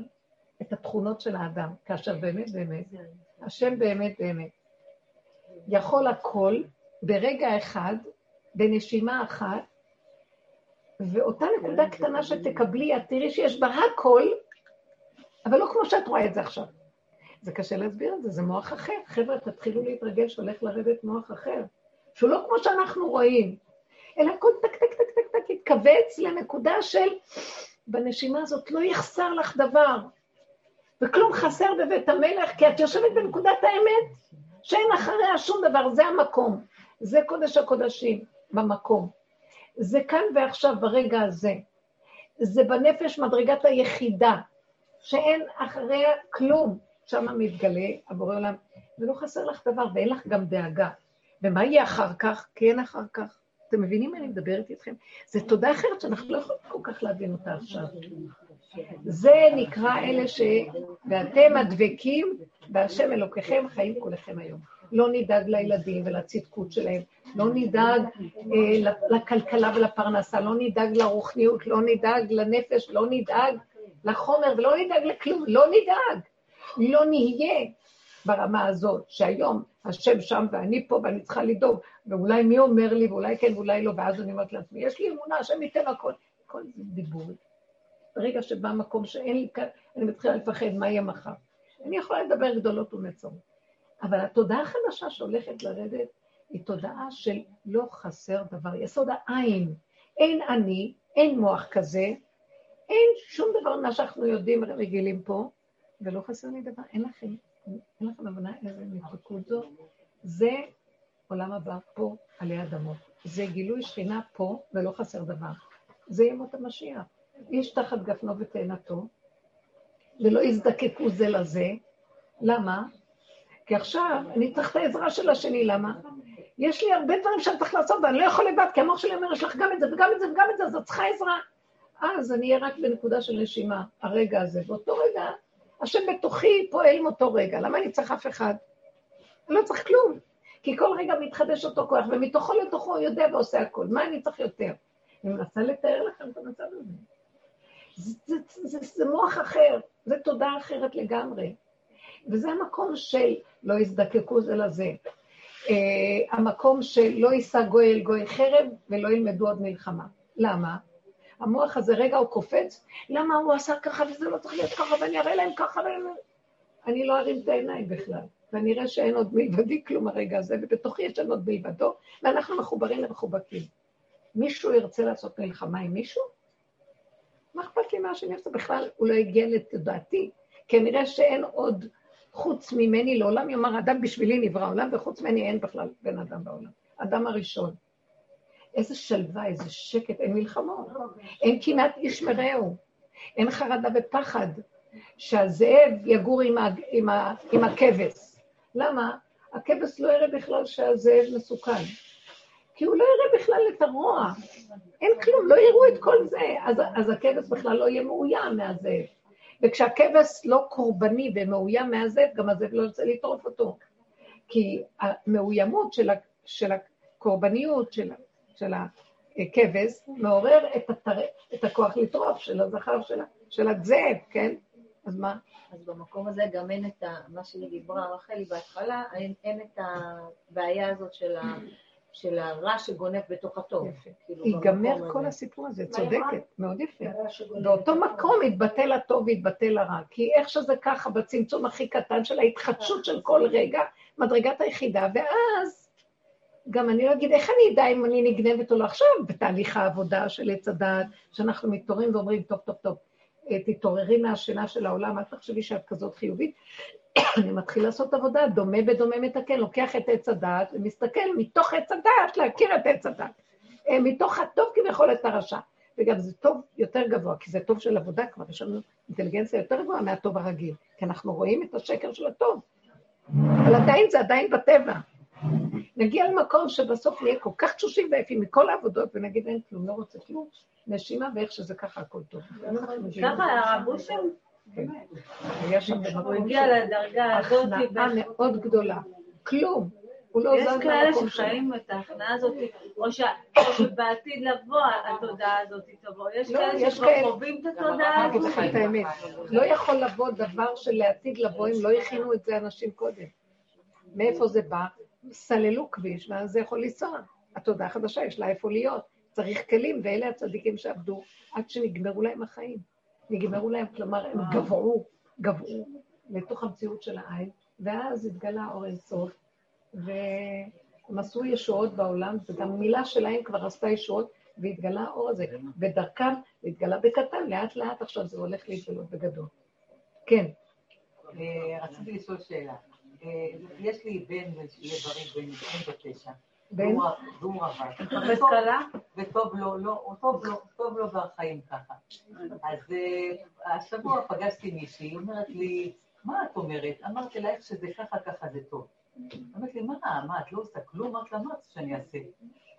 את התכונות של האדם, כאשר באמת באמת, השם באמת באמת יכול הכל ברגע אחד, בנשימה אחת, ואותה נקודה קטנה שתקבלי, את תראי שיש בה הכל, אבל לא כמו שאת רואה את זה עכשיו. זה קשה להסביר את זה, זה מוח אחר. חבר'ה, תתחילו להתרגל שהולך לרדת מוח אחר, שהוא לא כמו שאנחנו רואים, אלא הכל טק, טק, טק, טק, טק, יתכווץ לנקודה של, בנשימה הזאת לא יחסר לך דבר, וכלום חסר בבית המלך, כי את יושבת בנקודת האמת, שאין אחריה שום דבר, זה המקום. זה קודש הקודשים, במקום. זה כאן ועכשיו, ברגע הזה. זה בנפש מדרגת היחידה, שאין אחריה כלום. שם מתגלה הבורא עולם, ולא חסר לך דבר, ואין לך גם דאגה. ומה יהיה אחר כך? כי אין אחר כך. אתם מבינים מה אני מדברת איתכם? זו תודה אחרת שאנחנו לא יכולים כל כך להבין אותה עכשיו. זה נקרא אלה ש... ואתם הדבקים בהשם אלוקיכם חיים כולכם היום. לא נדאג לילדים ולצדקות שלהם, לא נדאג אה, לכלכלה ולפרנסה, לא נדאג לרוחניות, לא נדאג לנפש, לא נדאג לחומר ולא נדאג לכלום, לא נדאג. לא נהיה ברמה הזאת, שהיום השם שם ואני פה ואני צריכה לדאוג, ואולי מי אומר לי, ואולי כן ואולי לא, ואז אני אומרת לעצמי, יש לי אמונה, השם ייתן הכל. הכל זה דיבור. ברגע שבא מקום שאין לי כאן, אני מתחילה לפחד מה יהיה מחר. אני יכולה לדבר גדולות ונצורות. אבל התודעה החדשה שהולכת לרדת, היא תודעה של לא חסר דבר, יסוד העין. אין אני, אין מוח כזה, אין שום דבר ממה שאנחנו יודעים, רגילים פה, ולא חסר לי דבר, אין לכם, אין לכם הבנה איזה מתוקות זו. זה עולם הבא פה עלי אדמות. זה גילוי שכינה פה ולא חסר דבר. זה ימות המשיח. איש תחת גפנו ותאנתו, ולא יזדקקו זה לזה. למה? כי עכשיו אני צריך את העזרה של השני, למה? יש לי הרבה דברים שאני צריך לעשות ואני לא יכול לבד, כי המוח שלי אומר, יש לך גם את זה וגם את זה וגם את זה, אז את צריכה עזרה. אז אני אהיה רק בנקודה של נשימה, הרגע הזה. באותו רגע השם בתוכי פועל מאותו רגע, למה אני צריך אף אחד? אני לא צריך כלום, כי כל רגע מתחדש אותו כוח, ומתוכו לתוכו הוא יודע ועושה הכל, מה אני צריך יותר? אני מנסה לתאר לכם את המצב הזה. זה, זה, זה, זה מוח אחר, זה תודעה אחרת לגמרי. וזה המקום של לא יזדקקו זה לזה. Uh, המקום של לא יישא גוי אל גוי חרב ולא ילמדו עוד מלחמה. למה? המוח הזה רגע הוא קופץ, למה הוא עשה ככה וזה לא צריך להיות ככה ואני אראה להם ככה ואני... אני לא ארים את העיניים בכלל. ואני אראה שאין עוד מלבדי כלום הרגע הזה, ובתוכי יש לנו עוד מלבדו, ואנחנו מחוברים ומחובקים. מישהו ירצה לעשות מלחמה עם מישהו? מה אכפת לי מה שאני עושה? בכלל, הוא לא הגיע לתודעתי. כנראה שאין עוד חוץ ממני לעולם, יאמר, אדם בשבילי נברא עולם, וחוץ ממני אין בכלל בן אדם בעולם. אדם הראשון. איזה שלווה, איזה שקט, אין מלחמות. אין כמעט איש מרעהו. אין חרדה ופחד שהזאב יגור עם, ה, עם, ה, עם הכבש. למה? הכבש לא יראה בכלל שהזאב מסוכן. כי הוא לא יראה בכלל את הרוע. אין כלום, לא יראו את כל זה. אז, אז הכבש בכלל לא יהיה מאוים מהזאב. וכשהכבש לא קורבני ומאוים מהזאב, גם הזאב לא ירצה לטרוף אותו. כי המאוימות של, ה, של הקורבניות, של, של הכבש, מעורר את, התר... את הכוח לטרוף של הזכר של, של הזאב, כן? אז מה? אז במקום הזה גם אין את ה... מה שדיברה רחלי בהתחלה, אין, אין את הבעיה הזאת של ה... של הרע שגונב בתוך הטוב. כאילו ייגמר כל הסיפור הזה, צודקת, מאוד יפה. באותו מקום יתבטל הטוב ויתבטל הרע, כי איך שזה ככה, בצמצום הכי קטן של ההתחדשות של כל רגע, מדרגת היחידה, ואז גם אני לא אגיד, איך אני אדע אם אני נגנבת או לא עכשיו, בתהליך העבודה של עץ הדעת, שאנחנו מתעוררים ואומרים, טוב, טוב, טוב, אה, תתעוררי מהשינה של העולם, אל תחשבי שאת כזאת חיובית, אני מתחיל לעשות עבודה, דומה בדומה מתקן, לוקח את עץ הדעת ומסתכל מתוך עץ הדעת להכיר את עץ הדעת. אה, מתוך הטוב כביכול את הרשע. וגם זה טוב יותר גבוה, כי זה טוב של עבודה כבר, יש לנו אינטליגנציה יותר גבוהה מהטוב הרגיל, כי אנחנו רואים את השקר של הטוב. אבל עדיין זה עדיין בטבע. נגיע למקום שבסוף נהיה כל כך תשושים ועייפים מכל העבודות, ונגיד אין כלום, לא רוצה כלום, נשימה ואיך שזה ככה הכל טוב. ככה הרב אושר הוא הגיע לדרגה הזאת. הכנעה מאוד גדולה. כלום. הוא לא יש כאלה שחיים את ההכנעה הזאת, או שבעתיד לבוא התודעה הזאת תבוא. יש כאלה שכבר חווים את התודעה הזאת. את האמת. לא יכול לבוא דבר של לעתיד לבוא אם לא הכינו את זה אנשים קודם. מאיפה זה בא? סללו כביש, ואז זה יכול לנסוע. התודעה החדשה, יש לה איפה להיות. צריך כלים, ואלה הצדיקים שעבדו עד שנגמרו להם החיים. נגמרו להם, כלומר, הם גבעו, גבעו לתוך המציאות של העין, ואז התגלה אור אינסוף, והם עשו ישועות בעולם, וגם מילה שלהם כבר עשתה ישועות, והתגלה האור הזה. ודרכם התגלה בקטן, לאט לאט עכשיו זה הולך להתגלות בגדול. כן. אה, רציתי לשאול שאלה. אה, יש לי בן לברים בן 29. בן? והוא רווק. מחפש כלה? וטוב לו, לא, טוב לו, טוב לו בחיים ככה. אז אה, השבוע פגשתי מישהי, היא אומרת לי, מה את אומרת? אמרתי לה, איך שזה ככה, ככה זה טוב. אמרתי לי, מה, מה, את לא עושה כלום? אמרת לה, מה את שאני אעשה?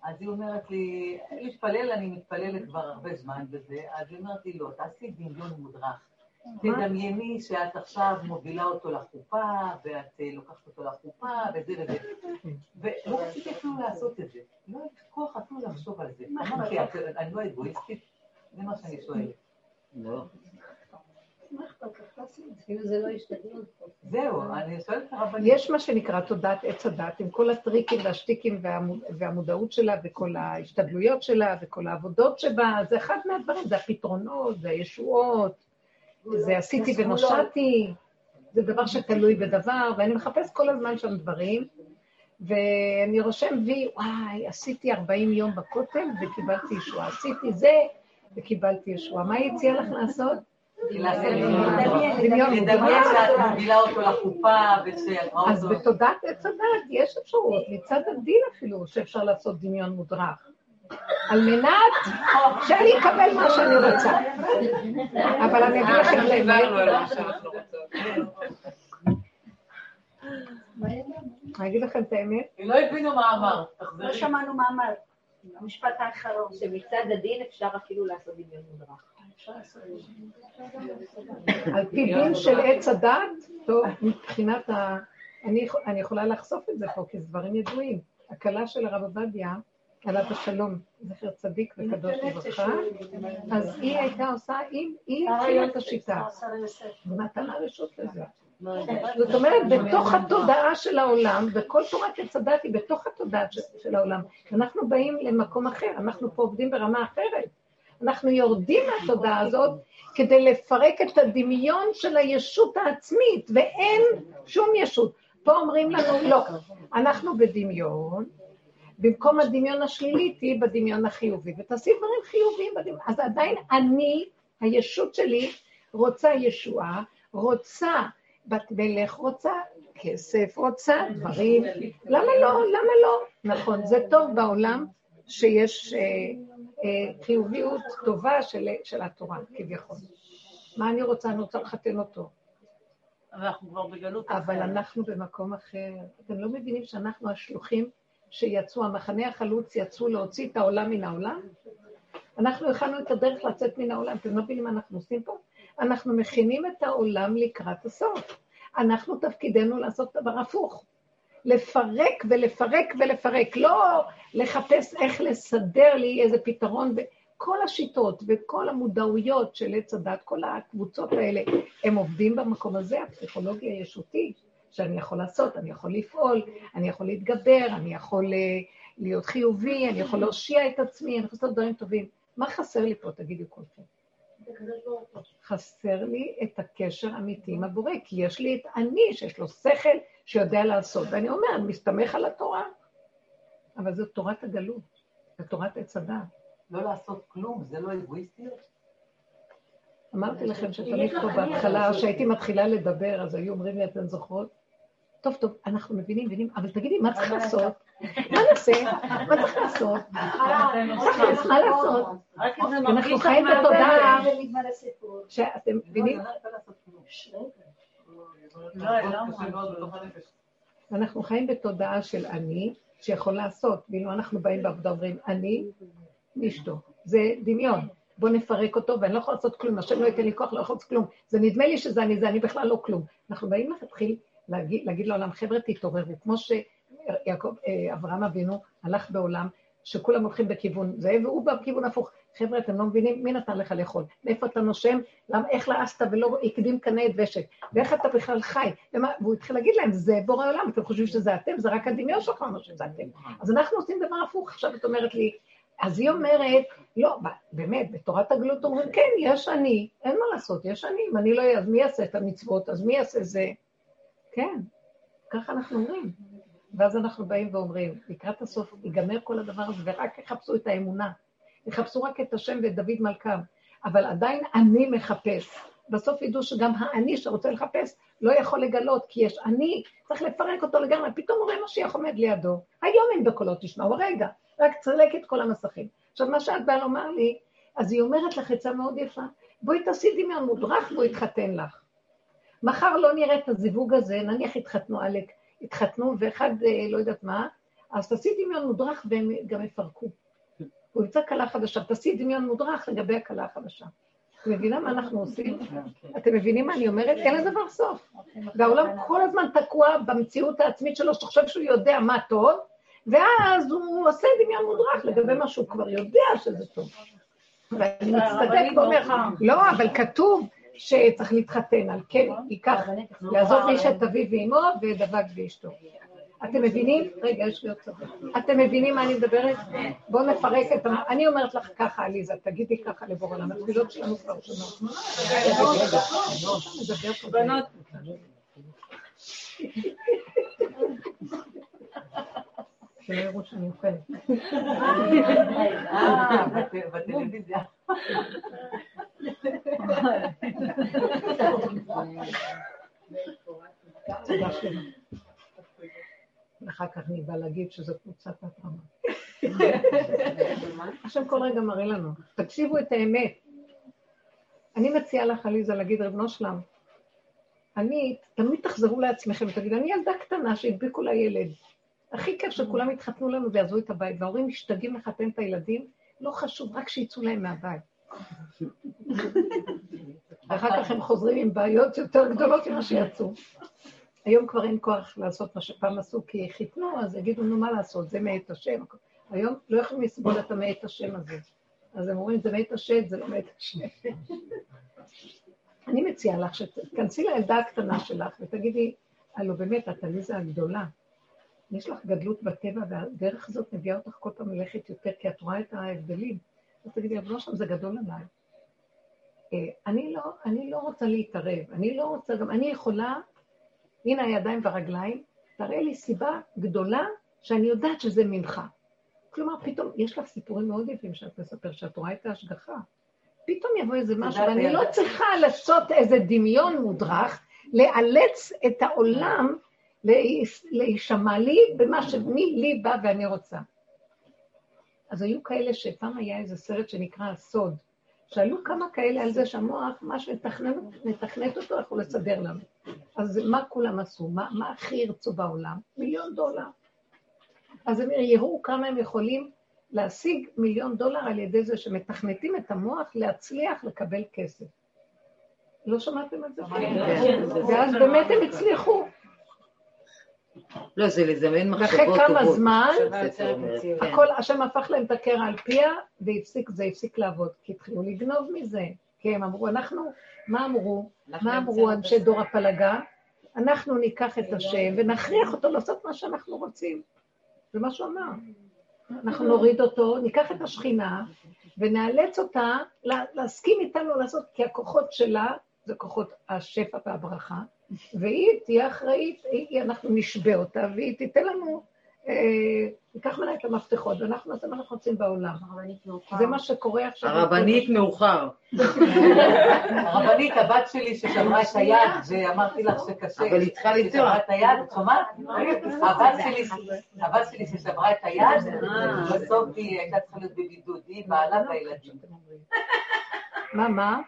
אז היא אומרת לי, להתפלל, אני מתפללת כבר הרבה זמן בזה, אז היא אומרת לי, לא, תעשי דמיון מודרך. תדמייני שאת עכשיו מובילה אותו לחופה, ואת אה, לוקחת אותו לחופה, וזה וזה. ולא רציתי אפילו לעשות את זה. לא היה לי כוח אפילו לחשוב על זה. אמרתי, אני לא אגואיסטית? זה מה שאני שואלת. לא. זהו, אני שואלת את הרבנית. יש מה שנקרא תודעת עץ הדת, עם כל הטריקים והשטיקים והמודעות שלה, וכל ההשתדלויות שלה, וכל העבודות שבה, זה אחד מהדברים, זה הפתרונות, זה הישועות, זה עשיתי ונושעתי, זה דבר שתלוי בדבר, ואני מחפש כל הזמן שם דברים, ואני רושם וי, וואי, עשיתי 40 יום בכותל וקיבלתי ישועה, עשיתי זה וקיבלתי ישועה. מה היא הציעה לך לעשות? לדמיין שאת מובילה אותו לחופה ושאת רואה אז. בתודעת עץ הדת יש אפשרות, מצד הדין אפילו, שאפשר לעשות דמיון מודרך. על מנת שאני אקבל מה שאני רוצה. אבל אני אגיד לכם את האמת. אני אגיד לכם את האמת, לא הבינו מה אמרת. לא שמענו מה אמרת. המשפט האחרון. שמצד הדין אפשר אפילו לעשות דמיון מודרך. על פי דין של עץ הדת, טוב, מבחינת ה... אני, אני יכולה לחשוף את זה פה, כי זה דברים ידועים. הכלה של הרב עובדיה, עליו השלום, זכר צדיק וקדוש לברכה, אז היא הייתה עושה, היא התחילה את השיטה, ונתן לה רשות לזה. זאת אומרת, בתוך התודעה של העולם, וכל תורת עץ הדת היא בתוך התודעה של העולם. אנחנו באים למקום אחר, אנחנו פה עובדים ברמה אחרת. אנחנו יורדים מהתודעה הזאת כדי לפרק את הדמיון של הישות העצמית, ואין שום ישות. פה אומרים לנו, לא, אנחנו בדמיון, במקום הדמיון השלילי, תהיי בדמיון החיובי, ותעשי דברים חיוביים בדמיון. אז עדיין אני, הישות שלי, רוצה ישועה, רוצה בת מלך, רוצה כסף, רוצה דברים. למה לא? למה לא? נכון, זה טוב בעולם שיש אה, אה, חיוביות טובה של, של התורה, כביכול. מה אני רוצה? אני רוצה לחתן אותו. אנחנו כבר בגלות אחרת. אבל אנחנו במקום אחר. אתם לא מבינים שאנחנו השלוחים שיצאו, המחנה החלוץ יצאו להוציא את העולם מן העולם? אנחנו הכנו את הדרך לצאת מן העולם. אתם לא מבינים מה אנחנו עושים פה? אנחנו מכינים את העולם לקראת הסוף. אנחנו תפקידנו לעשות דבר הפוך. לפרק ולפרק ולפרק, לא לחפש איך לסדר לי איזה פתרון. כל השיטות וכל המודעויות של עץ הדת, כל הקבוצות האלה, הם עובדים במקום הזה, הפסיכולוגי הישותי, שאני יכול לעשות, אני יכול לפעול, אני יכול להתגבר, אני יכול אה, להיות חיובי, אני יכול להושיע את עצמי, אני יכול לעשות דברים טובים. מה חסר לי פה, תגידו כולכם? חסר לי את הקשר האמיתי עם הבורא, כי יש לי את אני, שיש לו שכל, שיודע לעשות. ואני אומרת, מסתמך על התורה. אבל זו תורת הגלות, זו תורת עץ הדת. לא לעשות כלום, זה לא אגואיסטיות? אמרתי לכם שתמיד פה בהתחלה, כשהייתי מתחילה לדבר, אז היו אומרים לי, אתן זוכרות? טוב, טוב, אנחנו מבינים, מבינים, אבל תגידי, מה צריך לעשות? מה נעשה? מה צריך לעשות? מה לעשות? אנחנו חיים בתודעה שאתם מבינים? אנחנו חיים בתודעה של אני, שיכול לעשות, ואילו אנחנו באים בעבודה אומרים, אני ואשתו. זה דמיון. בוא נפרק אותו, ואני לא יכולה לעשות כלום, השם לא ייתן לי כוח, לא יכול לעשות כלום. זה נדמה לי שזה אני, זה אני בכלל לא כלום. אנחנו באים להתחיל להגיד, להגיד לעולם, חבר'ה, תתעוררו, כמו שיעקב, אה, אברהם אבינו הלך בעולם, שכולם הולכים בכיוון זה, והוא בכיוון הפוך. חבר'ה, אתם לא מבינים? מי נתן לך לאכול? מאיפה אתה נושם? למה, איך לאסת ולא הקדים קנה את ושק? ואיך אתה בכלל חי? ומה, והוא התחיל להגיד להם, זה בורא עולם, אתם חושבים שזה אתם? זה רק הדמיון שלך אומר שזה אתם. אז אנחנו עושים דבר הפוך. עכשיו את אומרת לי, אז היא אומרת, לא, באמת, בתורת הגלות אומרים, כן, יש אני, אין מה לעשות, יש אני, אם אני לא אהיה, אז מי יעשה את המצוות? אז מי יעשה זה? כן, ככה אנחנו אומרים. ואז אנחנו באים ואומרים, לקראת הסוף ייגמר כל הדבר הזה, ורק יחפשו את האמונה. יחפשו רק את השם ואת דוד מלכם. אבל עדיין אני מחפש. בסוף ידעו שגם האני שרוצה לחפש לא יכול לגלות, כי יש אני, צריך לפרק אותו לגמרי. פתאום רואה משיח עומד לידו. היום אם בקולות תשמעו, רגע, רק צלק את כל המסכים. עכשיו, מה שאת באה לומר לי, אז היא אומרת לך עצה מאוד יפה, בואי תעשי דמיון מודרך והוא יתחתן לך. מחר לא נראה את הזיווג הזה, נניח התחתנו עלק, התחתנו ואחד אה, לא יודעת מה, אז תעשי דמיון מודרך והם גם יפרקו. הוא ימצא כלה חדשה, תעשי דמיון מודרך לגבי הכלה החדשה. אתם מבינה מה אנחנו עושים? אתם מבינים מה אני אומרת? אין לזה דבר סוף. והעולם כל הזמן תקוע במציאות העצמית שלו, שחושב שהוא יודע מה טוב, ואז הוא עושה דמיון מודרך לגבי מה שהוא כבר יודע שזה טוב. ואני מצטדק ואומר, לא, אבל כתוב שצריך להתחתן, על כן ייקח, יעזוב איש את אביו ואמו ודבק באשתו. אתם מבינים? רגע, יש לי עוד צבא. אתם מבינים מה אני מדברת? בואו נפרק את ה... אני אומרת לך ככה, עליזה, תגידי ככה לבור עולם. התפילות שלנו כבר שונות. בנות. שלא יראו שאני אוכלת. אה, בטלוויזיה. ואחר כך אני באה להגיד שזו קבוצת התרמה. השם כל רגע מראה לנו, תקשיבו את האמת. אני מציעה לך, עליזה, להגיד, רבנו שלם, אני, תמיד תחזרו לעצמכם ותגידו, אני ילדה קטנה שהדביקו לה ילד. הכי כיף שכולם יתחתנו לנו ויעזבו את הבית, וההורים משתגעים לחתן את הילדים, לא חשוב, רק שיצאו להם מהבית. ואחר כך הם חוזרים עם בעיות יותר גדולות ממה שיצאו. היום כבר אין כוח לעשות מה שפעם עשו, כי חיתנו, אז יגידו, נו, מה לעשות, זה מאת השם. היום לא יכולים לסבול את המעט השם הזה. אז הם אומרים, זה מעט השד, זה לא מעט השם. אני מציעה לך שתכנסי לילדה הקטנה שלך ותגידי, הלו באמת, את עליזה הגדולה. יש לך גדלות בטבע, והדרך הזאת מביאה אותך כל פעם ללכת יותר, כי את רואה את ההבדלים. אז תגידי, אבל לא שם זה גדול עליי. אה, אני לא, אני לא רוצה להתערב, אני לא רוצה, גם אני יכולה, הנה הידיים והרגליים, תראה לי סיבה גדולה שאני יודעת שזה ממך. כלומר, פתאום, יש לך סיפורים מאוד יפים שאת מספר, שאת רואה את ההשגחה. פתאום יבוא איזה משהו, ואני לא צריכה לעשות איזה דמיון מודרך, לאלץ את העולם להישמע לי במה שמי לי בא ואני רוצה. אז היו כאלה שפעם היה איזה סרט שנקרא הסוד, שעלו כמה כאלה על זה שהמוח, מה שנתכנת אותו, יכול לסדר לנו. אז מה כולם עשו? מה, מה הכי ירצו בעולם? מיליון דולר. אז הם יראו כמה הם יכולים להשיג מיליון דולר על ידי זה שמתכנתים את המוח להצליח לקבל כסף. לא שמעתם את זה? כן. ואז באמת הם הצליחו. לא, זה לזמן מחשבות טובות. ואחרי כמה זמן, הכל, השם הפך להם את הקרע על פיה, והפסיק, זה הפסיק לעבוד, כי התחילו לגנוב מזה. כי הם אמרו, אנחנו, מה אמרו? מה אמרו אנשי דור הפלגה? אנחנו ניקח את השם ונכריח אותו לעשות מה שאנחנו רוצים. זה מה שהוא אמר. אנחנו נוריד אותו, ניקח את השכינה ונאלץ אותה להסכים איתנו לעשות, כי הכוחות שלה זה כוחות השפע והברכה, והיא תהיה אחראית, היא, אנחנו נשבה אותה, והיא תיתן לנו, אה, ניקח ממנה את המפתחות, ואנחנו נעשה מה אנחנו רוצים בעולם. זה מה שקורה עכשיו. הרבנית מאוחר. הרבנית, הבת שלי ששמרה את היד, ואמרתי לך שקשה. אבל היא צריכה לצעוק. את היד, את שומעת? הבת שלי ששמרה את היד, בסוף היא הייתה צריכה להיות בבידוד, היא בעלה והילדים. מה, מה?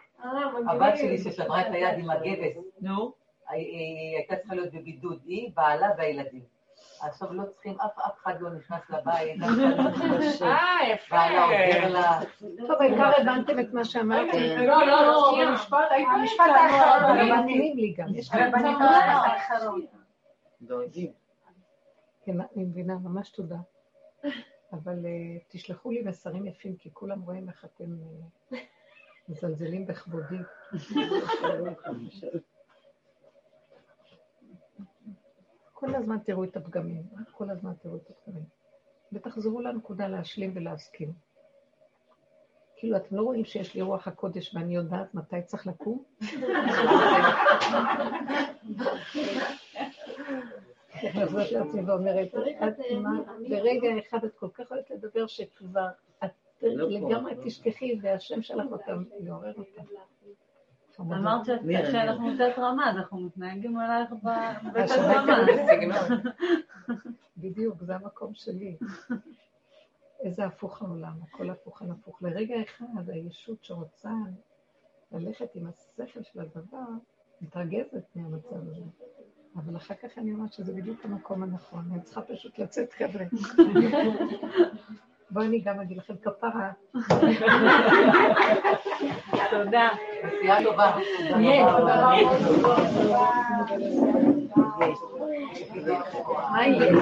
הבת שלי ששמרה את היד עם הגבס, נו, היא הייתה צריכה להיות בבידוד, היא, בעלה והילדים. עכשיו לא צריכים, אף אחד לא נכנס לבית, אף אחד לא נכנס אה, יפה. בעלה עובר לה... טוב, העיקר הבנתם את מה שאמרתי. לא, לא, לא, המשפט האחרון. אבל מתאימים לי גם. יש כאן האחרון. כן, אני מבינה, ממש תודה. אבל תשלחו לי מסרים יפים, כי כולם רואים איך אתם... מזלזלים בכבודי. כל הזמן תראו את הפגמים, כל הזמן תראו את הפגמים. ותחזרו לנקודה להשלים ולהסכים. כאילו, אתם לא רואים שיש לי רוח הקודש ואני יודעת מתי צריך לקום? ואומרת, ברגע אחד את כל כך אוהבת לדבר שכבר לגמרי תשכחי, והשם שלח אותם לעורר אותם. אמרת שאנחנו קצת רמה, אז אנחנו מתנהגים עלייך בקצת רמה. בדיוק, זה המקום שלי. איזה הפוך העולם, הכל הפוך על הפוך. לרגע אחד הישות שרוצה ללכת עם השכל של הדבר, מתרגזת מהמצב הזה. אבל אחר כך אני אומרת שזה בדיוק המקום הנכון, אני צריכה פשוט לצאת חבר'ה. בואי אני גם אגיד לכם כפרה. תודה. נסיעה טובה. מה יהיה?